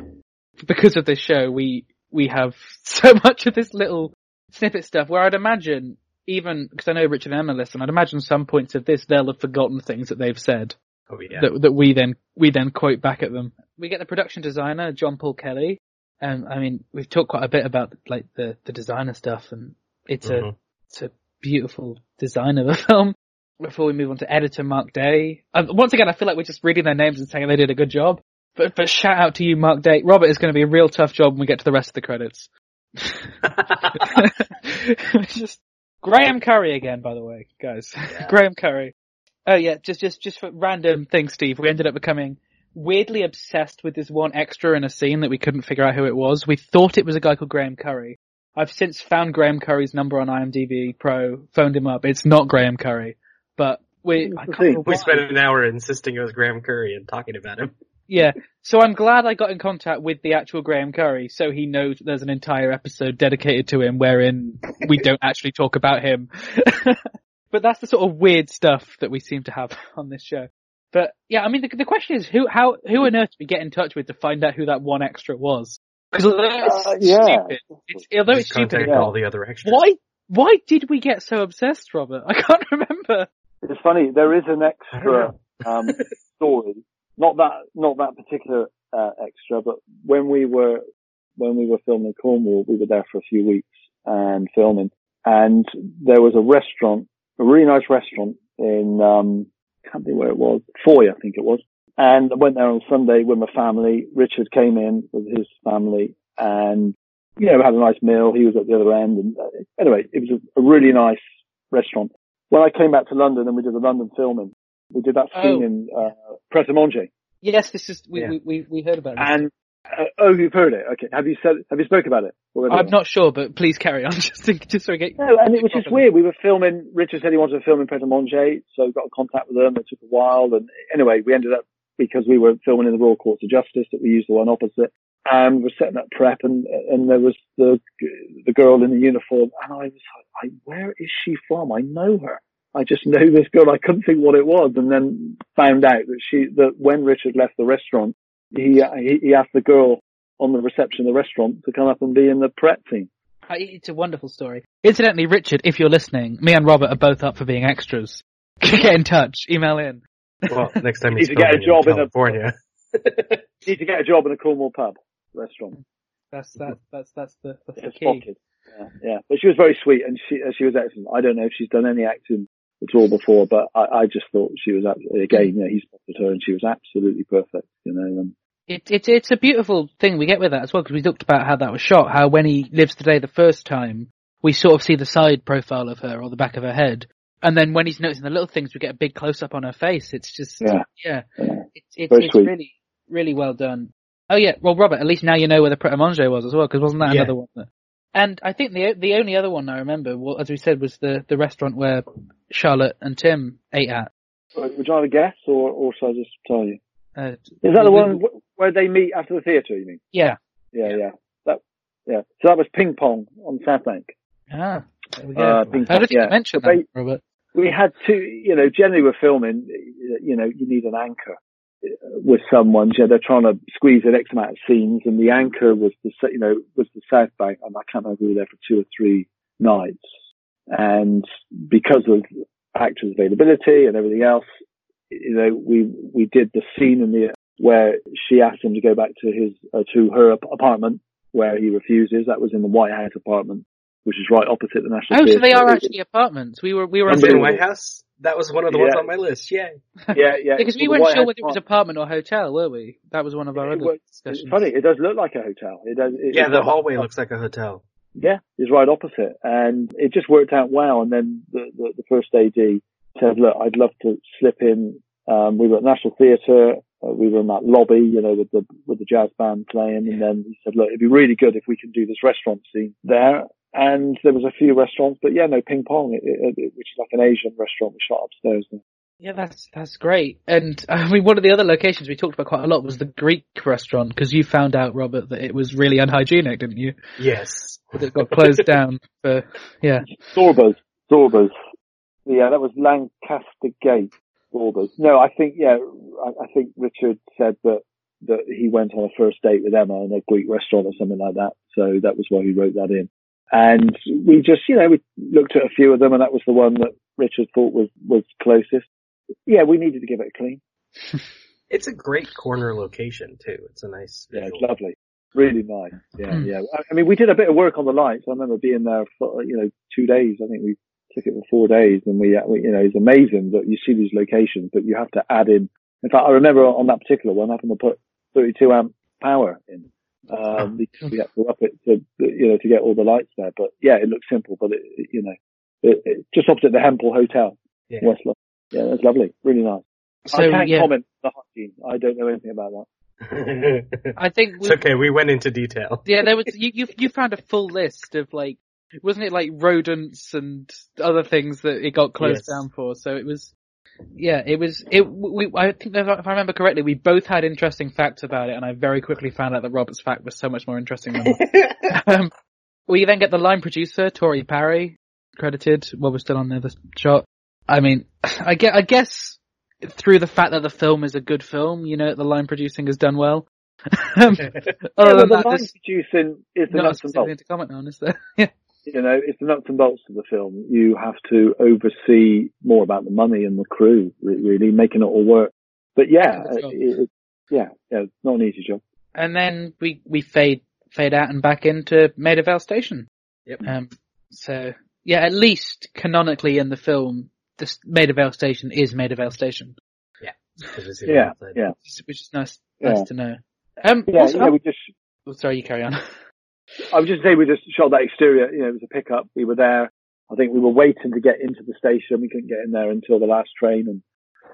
because of this show, we we have so much of this little snippet stuff where I'd imagine even because I know Richard and Emma listen, I'd imagine some points of this they'll have forgotten things that they've said. Oh yeah. that that we then we then quote back at them. We get the production designer John Paul Kelly, and I mean we've talked quite a bit about like the the designer stuff, and it's a Mhm. it's a beautiful design of a film. Before we move on to editor Mark Day, um, once again I feel like we're just reading their names and saying they did a good job. But but shout out to you Mark Day. Robert is going to be a real tough job when we get to the rest of the credits. just Graham Curry again, by the way, guys. Graham Curry. Oh yeah, just just just for random thing, Steve. We ended up becoming weirdly obsessed with this one extra in a scene that we couldn't figure out who it was. We thought it was a guy called Graham Curry. I've since found Graham Curry's number on IMDb Pro, phoned him up. It's not Graham Curry, but we I can't we spent an hour insisting it was Graham Curry and talking about him. Yeah. So I'm glad I got in contact with the actual Graham Curry so he knows there's an entire episode dedicated to him wherein we don't actually talk about him. but that's the sort of weird stuff that we seem to have on this show. But yeah, I mean, the, the question is who, how, who on earth do we get in touch with to find out who that one extra was? Because although it's Uh, yeah. stupid, it's, although it's Just contact stupid, all the other extras. why, why did we get so obsessed, Robert? I can't remember. It's funny. There is an extra um, story. Not that, not that particular uh, extra, but when we were when we were filming Cornwall, we were there for a few weeks and filming, and there was a restaurant, a really nice restaurant in um, can't think where it was, Fowey, I think it was. And I went there on Sunday with my family. Richard came in with his family, and you know, we had a nice meal. He was at the other end, and uh, anyway, it was a, a really nice restaurant when I came back to London and we did the London filming, we did that scene Oh. in uh, Pret a Manger. Yes, this is, we, Yeah. we, we, we heard about it. And uh, oh, you've heard it. Okay, have you said? Have you spoke about it? I'm not sure, but please carry on, just, to, just so we get, No, and it was just weird. We were filming. Richard said he wanted to film in Pret a Manger, so we got in contact with them. It took a while, and anyway, we ended up because we were filming in the Royal Courts of Justice that we used the one opposite. And we're setting up prep, and and there was the the girl in the uniform, and I was like, I, where is she from? I know her. I just know this girl. I couldn't think what it was, and then found out that she that when Richard left the restaurant, he he, he asked the girl on the reception of the restaurant to come up and be in the prep team. It's a wonderful story. Incidentally, Richard, if you're listening, me and Robert are both up for being extras. Get in touch. Email in. Well, next time You need to get a job in in a- California. You need to get a job in a Cornwall pub restaurant. That's that. That's that's the, that's the key. spotted. Yeah, yeah, but she was very sweet and she uh, she was excellent. I don't know if she's done any acting at all before, but I, I just thought she was absolutely, again, you know, he spotted her and she was absolutely perfect, you know. And It, it, it's a beautiful thing we get with that as well because we talked about how that was shot. How when he lives today the first time, we sort of see the side profile of her or the back of her head, and then when he's noticing the little things, we get a big close up on her face. It's just Yeah. yeah. yeah, It's it's, it's sweet. really really well done. Oh yeah, well Robert, at least now you know where the Pret a Manger was as well, because wasn't that Yeah. another one? That... And I think the the only other one I remember, well, as we said, was the the restaurant where Charlotte and Tim ate at. would you like to guess or, or shall I just tell you? Uh, Is that the we- one where they meet after the theatre, you mean? Yeah. Yeah, yeah. That, yeah. So that was ping pong on South Bank. Ah, there we go. Uh, ping I pong, don't yeah. you mentioned So that, they- Robert. we had two, you know, generally we're filming, you know, you need an anchor uh, with someone, you know, they're trying to squeeze an X amount of scenes and the anchor was the, you know, was the South Bank and I can't remember we were there for two or three nights. And because of actors availability and everything else, you know, we, we did the scene in the, where she asked him to go back to his, uh, to her apartment where he refuses. That was in the White House apartment, which is right opposite the National Oh, so they are actually apartments. We were we were Was in Unbelievable. White House? That was one of the ones on my list. Yeah, Yeah, yeah. because we The weren't sure House whether it was apartment. apartment or hotel, were we? That was one of our It other was- It's funny. It does look like a hotel. It does. It, Yeah, it's the got- hallway looks like a hotel. Yeah, it's right opposite, and it just worked out well. And then the the, the first AD said, "Look, I'd love to slip in." Um, we were at National Theatre. Uh, we were in that lobby, you know, with the with the jazz band playing. And then he said, "Look, it'd be really good if we can do this restaurant scene there." And there was a few restaurants, but yeah, no ping pong, it, it, it, which is like an Asian restaurant we shot upstairs. There. Yeah, that's that's great. And I mean, one of the other locations we talked about quite a lot was the Greek restaurant because you found out, Robert, that it was really unhygienic, didn't you? Yes. That it got closed down for yeah. Sorbas. Sorbas. Yeah, that was Lancaster Gate. Sorbas. No, I think yeah, I, I think Richard said that that he went on a first date with Emma in a Greek restaurant or something like that. So that was why he wrote that in. And we just, you know, we looked at a few of them and that was the one that Richard thought was, was closest. Yeah, we needed to give it a clean. It's a great corner location too. It's a nice. Yeah, it's lovely. Really nice. Yeah, Hmm. yeah. I- I mean, we did a bit of work on the lights. I remember being there for, you know, two days. I think we took it for four days and we, uh, we you know, it's amazing that you see these locations, but you have to add in. In fact, I remember on that particular one having to put 32 amp power in. Um, because we had to up it to, you know, to get all the lights there. But yeah, it looks simple, but it, it- you know, it, it, just opposite the Hempel Hotel, Yeah. West London. Yeah, that's lovely. Really nice. So I can't yeah, comment on the hygiene. I don't know anything about that. I think we, it's okay. We went into detail. yeah, there was you, you you found a full list of like wasn't it like rodents and other things that it got closed Yes. down for? So it was yeah, it was it. We I think if I remember correctly, we both had interesting facts about it, and I very quickly found out that Robert's fact was so much more interesting than mine. um, we then get the line producer, Tori Parry, credited while we're still on the other shot. I mean, I get, I guess through the fact that the film is a good film, you know, the line producing is done well. um, Yeah, other but than the that, line producing is the not nuts and bolts. something to comment on, is there? yeah. You know, it's the nuts and bolts of the film. You have to oversee more about the money and the crew, really, making it all work. But yeah, Yeah, it, it, yeah, yeah, it's not an easy job. And then we, we fade, fade out and back into Maida Vale Station. Yep. Um, so yeah, at least canonically in the film, this Maida Vale Station is Maida Vale Station, Because it's Yeah, yeah, which is- which is nice, Yeah. nice to know. Um, yeah. also, yeah we just, oh, sorry, you carry on. I was just saying, we just shot that exterior. You know, it was a pickup. We were there. I think we were waiting to get into the station. We couldn't get in there until the last train, and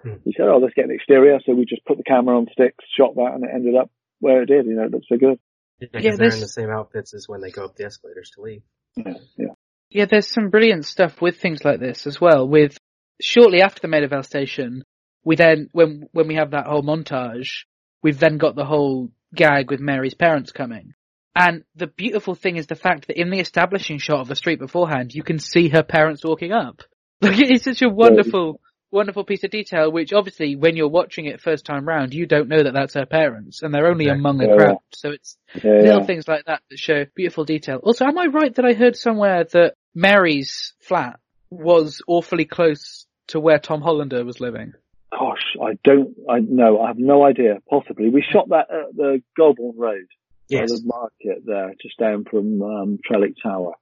Hmm. we said, "Oh, let's get an exterior." So we just put the camera on sticks, shot that, and it ended up where it did. You know, it looked so good. Yeah, 'cause Yeah, they're in the same outfits as when they go up the escalators to leave. Yeah, yeah. Yeah, there's some brilliant stuff with things like this as well. With shortly after the Maida Vale station, we then when when we have that whole montage, we've then got the whole gag with Mary's parents coming. And the beautiful thing is the fact that in the establishing shot of the street beforehand, you can see her parents walking up. Like it's such a wonderful, wonderful piece of detail. Which obviously, when you're watching it first time round, you don't know that that's her parents, and they're only Exactly. among a crowd. So it's Yeah, little yeah. things like that that show beautiful detail. Also, am I right that I heard somewhere that Mary's flat was awfully close to where Tom Hollander was living? Gosh, I don't, I know, I have no idea. Possibly. We shot that at the Golborne Road, by Yes. the market there, just down from um, Trellick Tower.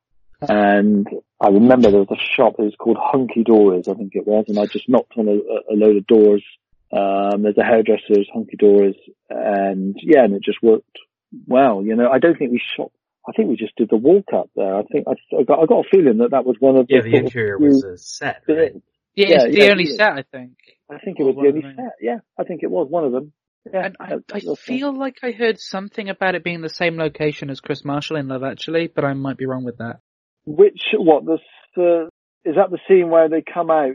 And I remember there was a shop that was called Hunky Doors, I think it was, and I just knocked on a, a load of doors. Um, there's a hairdresser's, Hunky Doors, and yeah, and it just worked well. You know, I don't think we shot. I think we just did the walk up there. I think I, I got, I got a feeling that that was one of the. Yeah, the interior was a set, right? bits. Yeah, Yeah, it's the yeah, only yeah. set, I think. I think it was the only set. Yeah, I think it was one of them. Yeah, And I, I feel like I heard something about it being the same location as Kris Marshall in Love Actually, but I might be wrong with that. Which what the uh, is that the scene where they come out?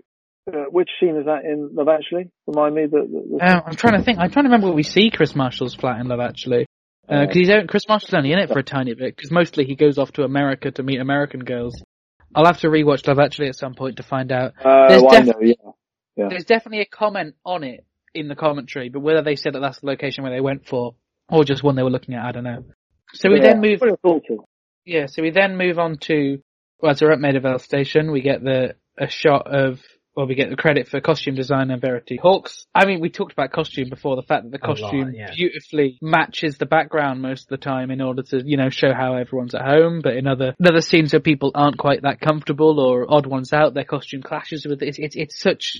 Uh, which scene is that in Love Actually? Remind me. The Um, I'm trying to think. I'm trying to remember where we see Kris Marshall's flat in Love Actually. Because he's only, Kris Marshall's only in it for a tiny bit. Because mostly he goes off to America to meet American girls. I'll have to rewatch Love Actually at some point to find out. Oh, I know. Yeah, Yeah. There's definitely a comment on it in the commentary, but whether they said that that's the location where they went for, or just one they were looking at, I don't know. So we Yeah, then move, what I thought of. yeah, so we then move on to, well, so we're at Maida Vale Station, we get the, a shot of, well, we get the credit for costume designer Verity Hawkes. I mean, we talked about costume before, the fact that the A lot, costume yeah. beautifully matches the background most of the time in order to, you know, show how everyone's at home, but in other, in other scenes where people aren't quite that comfortable or odd ones out, their costume clashes with it. It's, it's, it's such,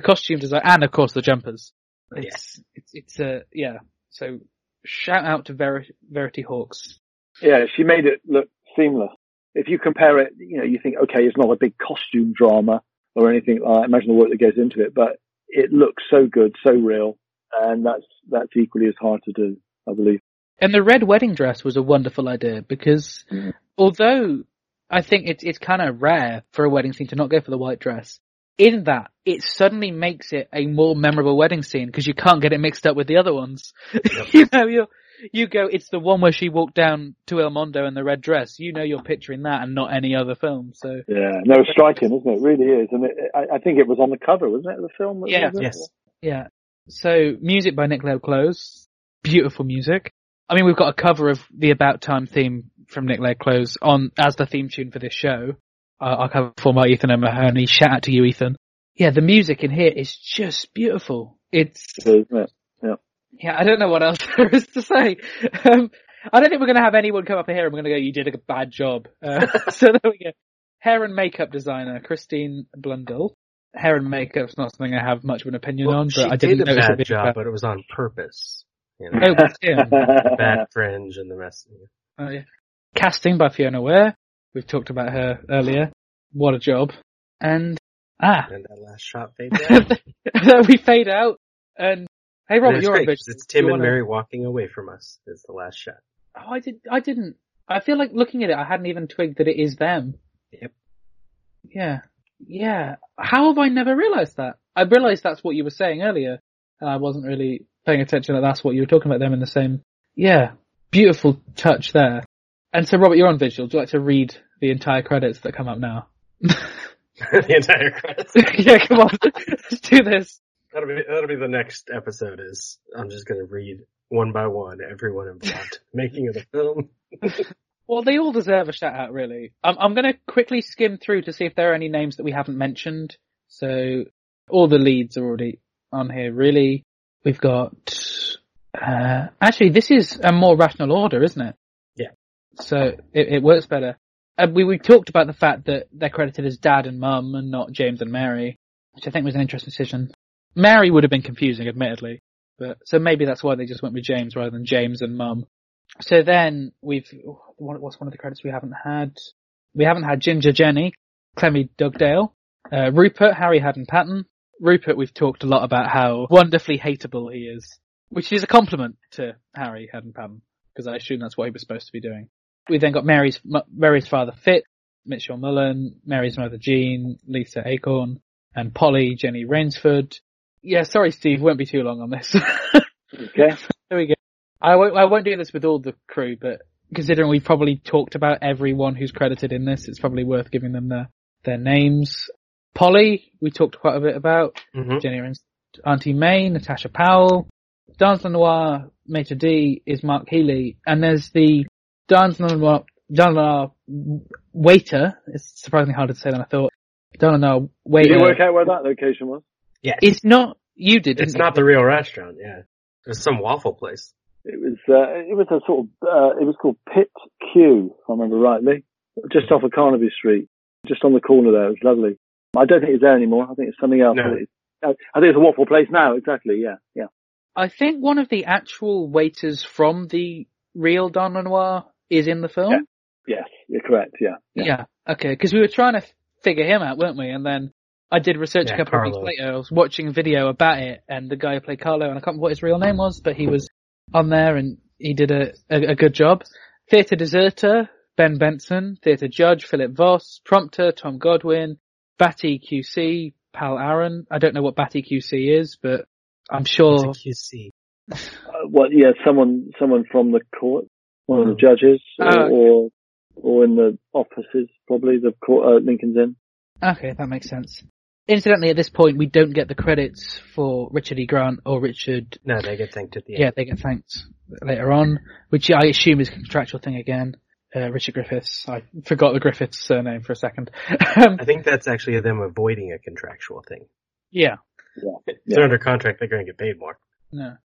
the costume design, and of course the jumpers. It's, it's, it's, uh, yeah. So, shout out to Ver- Verity Hawkes. Yeah, she made it look seamless. If you compare it, you know, you think, okay, it's not a big costume drama or anything like that. Imagine the work that goes into it, but it looks so good, so real, and that's that's equally as hard to do, I believe. And the red wedding dress was a wonderful idea because Mhm. although I think it's it's kind of rare for a wedding scene to not go for the white dress, in that, it suddenly makes it a more memorable wedding scene because you can't get it mixed up with the other ones. you know, you you go, it's the one where she walked down to El Mondo in the red dress. You know, you're picturing that and not any other film. So Yeah, no, it's striking, isn't it? It really is. And it, I, I think it was on the cover, wasn't it, the film? Yeah. It? Yes. yeah. So music by Nick Laird-Clowes, beautiful music. I mean, we've got a cover of the About Time theme from Nick Laird-Clowes on as the theme tune for this show. Uh, I'll cover for my Ethan O'Mahony. Shout out to you, Ethan. Yeah, the music in here is just beautiful. It's It is. Yeah, I don't know what else there is to say. Um, I don't think we're going to have anyone come up here and we're going to go, you did a bad job. Uh, so there we go. Hair and makeup designer, Christine Blundell. Hair and makeup's not something I have much of an opinion Well, on, she but I didn't did a notice it bad being job, bad. but it was on purpose. You know, Oh, but Tim. bad fringe and the rest. Oh, yeah. Casting by Fiona Weir. We've talked about her earlier. What a job. And, ah, And that last shot fades out. we fade out. And, hey Robert, it's you're great on 'cause video. It's Tim You and wanna- Mary walking away from us. Is the last shot. Oh, I did. I didn't. I feel like looking at it, I hadn't even twigged that it is them. Yep. Yeah. Yeah. How have I never realised that? I realised that's what you were saying earlier, and I wasn't really paying attention that that's what you were talking about them in the same. Yeah. Beautiful touch there. And so, Robert, you're on visual. Would you like to read the entire credits that come up now? the entire credits. yeah, come on. Let's do this. That'll be that'll be the next episode. Is I'm just gonna read one by one everyone involved making of the film. Well, they all deserve a shout out, really. I'm, I'm going to quickly skim through to see if there are any names that we haven't mentioned. So, all the leads are already on here, really. We've got, uh, actually, this is a more rational order, isn't it? So, it, it works better. Uh, we, we talked about the fact that they're credited as dad and mum and not James and Mary, which I think was an interesting decision. Mary would have been confusing, admittedly. But, so maybe that's why they just went with James rather than James and mum. So then we've what, what's one of the credits we haven't had? We haven't had Ginger Jenny, Clemmy Dugdale, uh, Rupert, Harry Hadden-Paton. Rupert, we've talked a lot about how wonderfully hateable he is, which is a compliment to Harry Hadden-Paton because I assume that's what he was supposed to be doing. We then got Mary's Mary's father Fit, Mitchell Mullen, Mary's mother Jean, Lisa Eichhorn, and Polly Jenny Rainsford. Yeah, sorry, Steve, won't be too long on this. Okay. There we go. I won't, I won't do this with all the crew, but considering we've probably talked about everyone who's credited in this, it's probably worth giving them their, their names. Polly, we talked quite a bit about. Mm-hmm. Jenny Rins, Auntie May, Natasha Powell. Dans Le Noir, Maitre D is Mark Healy. And there's the Dans Le Noir, Dans Le Noir waiter. It's surprisingly harder to say than I thought. Dans Le Noir Did you work out where that location was? Yeah, It's not, you did, it's didn't not the real restaurant. Yeah, it's some waffle place. It was, uh, it was a sort of, uh, it was called Pit Q, if I remember rightly. Just off of Carnaby Street. Just on the corner there. It was lovely. I don't think it's there anymore. I think it's something else. No. it's- uh, I think it's a waffle place now, exactly, yeah, yeah. I think one of the actual waiters from the real Dans Le Noir is in the film. Yes, you're correct, yeah. Yeah. Okay. Because we were trying to figure him out, weren't we? And then I did research Yeah, a couple Carlo. of weeks later. I was watching a video about it, and the guy who played Carlo, and I can't remember what his real name was, but he was on there, and he did a a, a good job. Theatre deserter Ben Benson, theatre judge Philip Voss, prompter Tom Godwin, Batty QC Pal Aron. I don't know what Batty QC is, but I'm sure. It's a QC. Uh, well, yeah, someone, someone from the court, one of the judges, or, Oh, okay. or, or in the offices, probably, the court, uh, Lincoln's Inn. Okay, that makes sense. Incidentally, at this point, we don't get the credits for Richard E. Grant or Richard No, they get thanked at the end. Yeah, they get thanked later on, which I assume is a contractual thing again. Uh, Richard Griffiths. I forgot the Griffiths surname for a second. I think that's actually them avoiding a contractual thing. yeah, If Yeah. they're under contract, they're going to get paid more. no.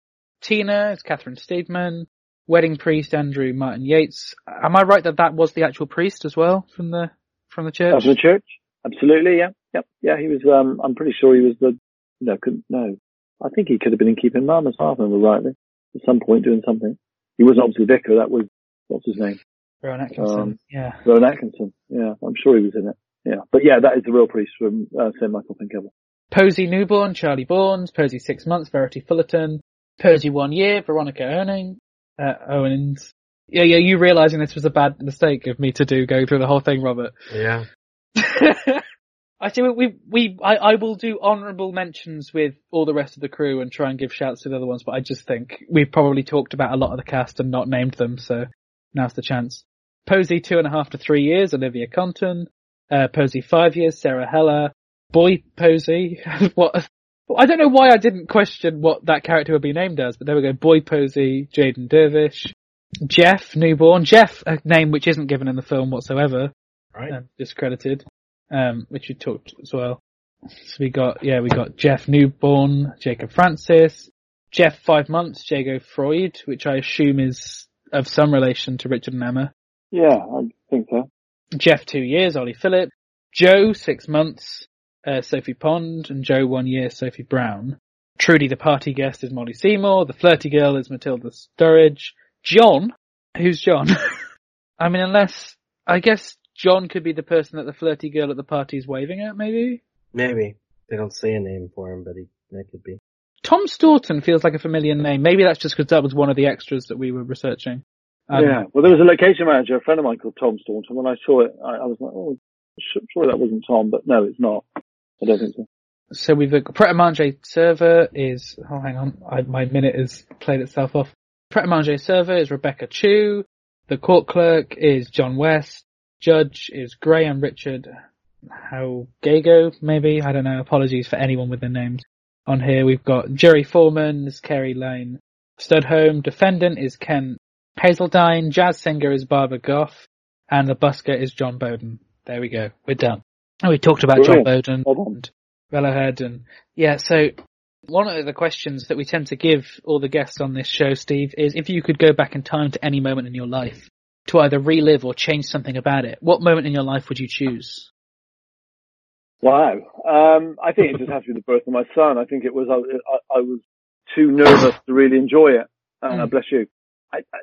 Tina is Catherine Steadman. Wedding priest Andrew Martin Yates. Am I right that that was the actual priest as well from the from the church? Of the church? Absolutely, yeah. Yep. Yeah, he was, um, I'm pretty sure he was the, no, couldn't, no. I think he could have been in Keeping Mum as well, if I remember rightly. At some point doing something. He wasn't obviously vicar, that was, what's his name? Rowan Atkinson. Um, yeah. Rowan Atkinson. Yeah, I'm sure he was in it. Yeah. But yeah, that is the real priest from, uh, St. Michael Penkevil. Posey Newborn, Charlie Bournes, Posey Six Months, Verity Fullerton, Posey One Year, Veronica Erning, uh, Owens. Yeah, yeah, you realising this was a bad mistake of me to do going through the whole thing, Robert. Yeah. I see. We we I, I will do honourable mentions with all the rest of the crew and try and give shouts to the other ones. But I just think we've probably talked about a lot of the cast and not named them, so now's the chance. Posey two and a half to three years, Olivia Compton. Uh, Posey five years, Sarah Heller. Boy Posey, what? I don't know why I didn't question what that character would be named as, but there we go. Boy Posey, Jaden Dervish, Jeff newborn, Jeff, a name which isn't given in the film whatsoever, Right. um, discredited, um, which you talked as well. So we got, yeah, we got Jeff newborn, Jacob Francis, Jeff five months, Jago Freud, which I assume is of some relation to Richard and Emma. Yeah, I think so. Jeff two years, Ollie Phillip, Joe six months, uh, Sophie Pond, and Joe one year, Sophie Brown. Trudy the party guest is Molly Seymour, the flirty girl is Matilda Sturridge, John, who's John? I mean, unless, I guess John could be the person that the flirty girl at the party is waving at, maybe? Maybe. They don't say a name for him, but he, that could be. Tom Staunton feels like a familiar name. Maybe that's just because that was one of the extras that we were researching. Um, yeah. Well, there was a location manager, a friend of mine called Tom Staunton. When I saw it, I, I was like, oh, sure that wasn't Tom, but no, it's not. I don't think so. So we've got Pret a Manger server is, oh hang on, I, my minute has played itself off. Pret a Manger server is Rebecca Chu. The court clerk is John West. Judge is Graham Richard Haugago, maybe? I don't know. Apologies for anyone with their names. On here we've got Jerry Foreman is Kerry Lane. Studholme. Defendant is Ken Hazeldine. Jazz singer is Barbara Goff. And the busker is Jon Boden. There we go. We're done. And we talked about Jon Boden Well and Bellowhead and yeah, so one of the questions that we tend to give all the guests on this show, Steve, is if you could go back in time to any moment in your life to either relive or change something about it, what moment in your life would you choose? Wow. Um, I think it just has to be the birth of my son. I think it was, I, I, I was too nervous to really enjoy it. Uh, Mm. bless you. I, I,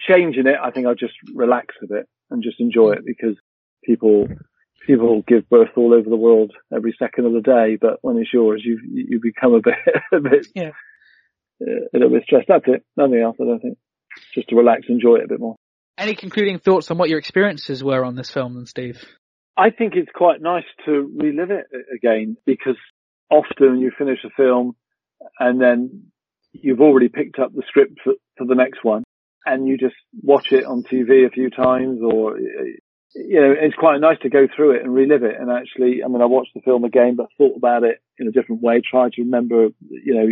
changing it, I think I'll just relax a bit and just enjoy it because people, people give birth all over the world every second of the day, but when it's yours, you, you become a bit, a bit, Yeah. a little bit stressed. That's it. Nothing else, I don't think. Just to relax, enjoy it a bit more. Any concluding thoughts on what your experiences were on this film then, Steve? I think it's quite nice to relive it again because often you finish a film and then you've already picked up the script for, for the next one and you just watch it on TV a few times or, you know, it's quite nice to go through it and relive it. And actually, I mean, I watched the film again, but thought about it in a different way, tried to remember, you know,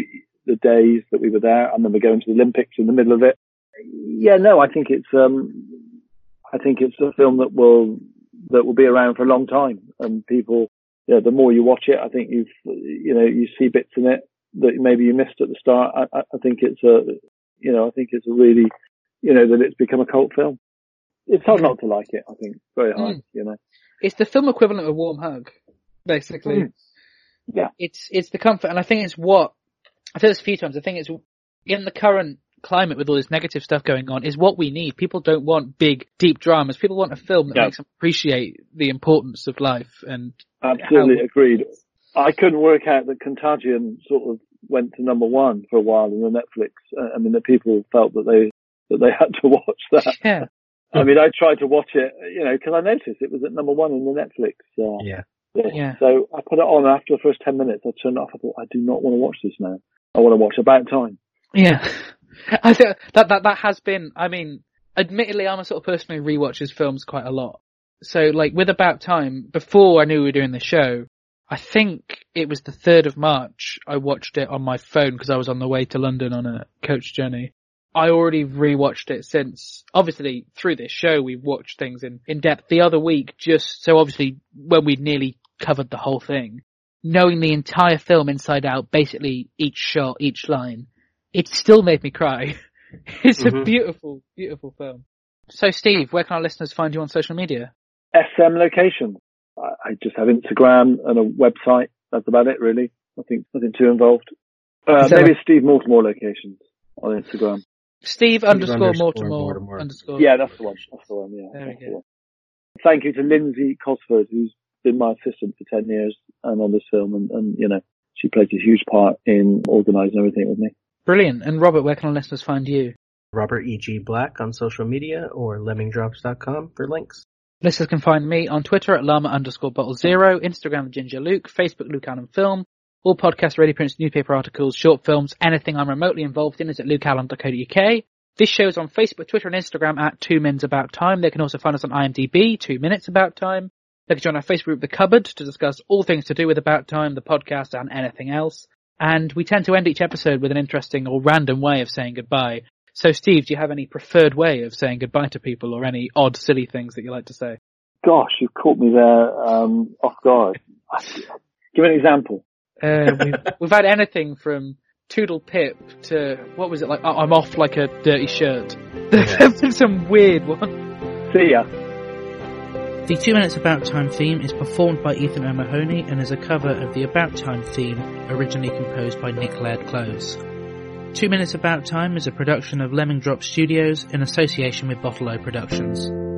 the days that we were there. I remember going to the Olympics in the middle of it. Yeah, no, I think it's, um, I think it's a film that will that will be around for a long time. And people, you know, the more you watch it, I think you've, you know, you see bits in it that maybe you missed at the start. I, I- I think it's a, you know, I think it's a really, you know, that it's become a cult film. It's hard not to like it. I think very hard. Mm. You know, It's the film equivalent of a warm hug, basically. Mm. Yeah. It's, it's the comfort, and I think it's what, I've said this a few times, I think it's, in the current climate with all this negative stuff going on, is what we need. People don't want big, deep dramas. People want a film that Yeah. makes them appreciate the importance of life and absolutely How- agreed. I couldn't work out that Contagion sort of went to number one for a while in the Netflix. Uh, I mean, that people felt that they that they had to watch that. yeah. I mean, I tried to watch it, you know, because I noticed it was at number one in the Netflix. Uh, Yeah. list. Yeah. So I put it on and after the first 10 minutes. I turned it off. I thought, I do not want to watch this now. I want to watch About Time. Yeah. I think that, that, that has been, I mean, admittedly I'm a sort of person who rewatches films quite a lot. So like with About Time, before I knew we were doing the show, I think it was the 3rd of March I watched it on my phone because I was on the way to London on a coach journey. I already rewatched it since, obviously through this show we've watched things in, in depth the other week just, so obviously when we'd nearly covered the whole thing, knowing the entire film inside out, basically each shot, each line, it still made me cry. it's a Mhm. beautiful, beautiful film. So Steve, where can our listeners find you on social media? SM location. I, I just have Instagram and a website. That's about it, really. Nothing, nothing too involved. Uh, So- maybe Steve Mortimer locations on Instagram. Steve underscore underscore Mortimer Mortimer. underscore. Yeah, that's the one. That's the one. Yeah. There we go. Thank you to Lindsay Cosford, who's been my assistant for 10 years and on this film. And, and, you know, she plays a huge part in organising everything with me. Brilliant. And Robert, where can our listeners find you? Robert E.G. Black on social media or lemmingdrops.com for links. Listeners can find me on Twitter at llama underscore bottle zero, Instagram Ginger Luke, Facebook Luke Allen Film. All podcasts, radio prints, newspaper articles, short films, anything I'm remotely involved in is at lukeallen.co.uk. This show is on Facebook, Twitter and Instagram at Two Minutes About Time. They can also find us on IMDb, Two Minutes About Time. They can join our Facebook group, The Cupboard, to discuss all things to do with About Time, the podcast and anything else. And we tend to end each episode with an interesting or random way of saying goodbye. So Steve, do you have any preferred way of saying goodbye to people or any odd, silly things that you like to say? Gosh, you've caught me there um, off guard. Give an example. Uh, we've, we've had anything from Toodle Pip to, what was it like, oh, I'm off like a dirty shirt. There's been some weird ones. See ya. The Two Minutes About Time theme is performed by Ethan O'Mahony and is a cover of the About Time theme originally composed by Nick Laird-Clowes. Two Minutes About Time is a production of Lemming Drop Studios in association with Bottle O Productions.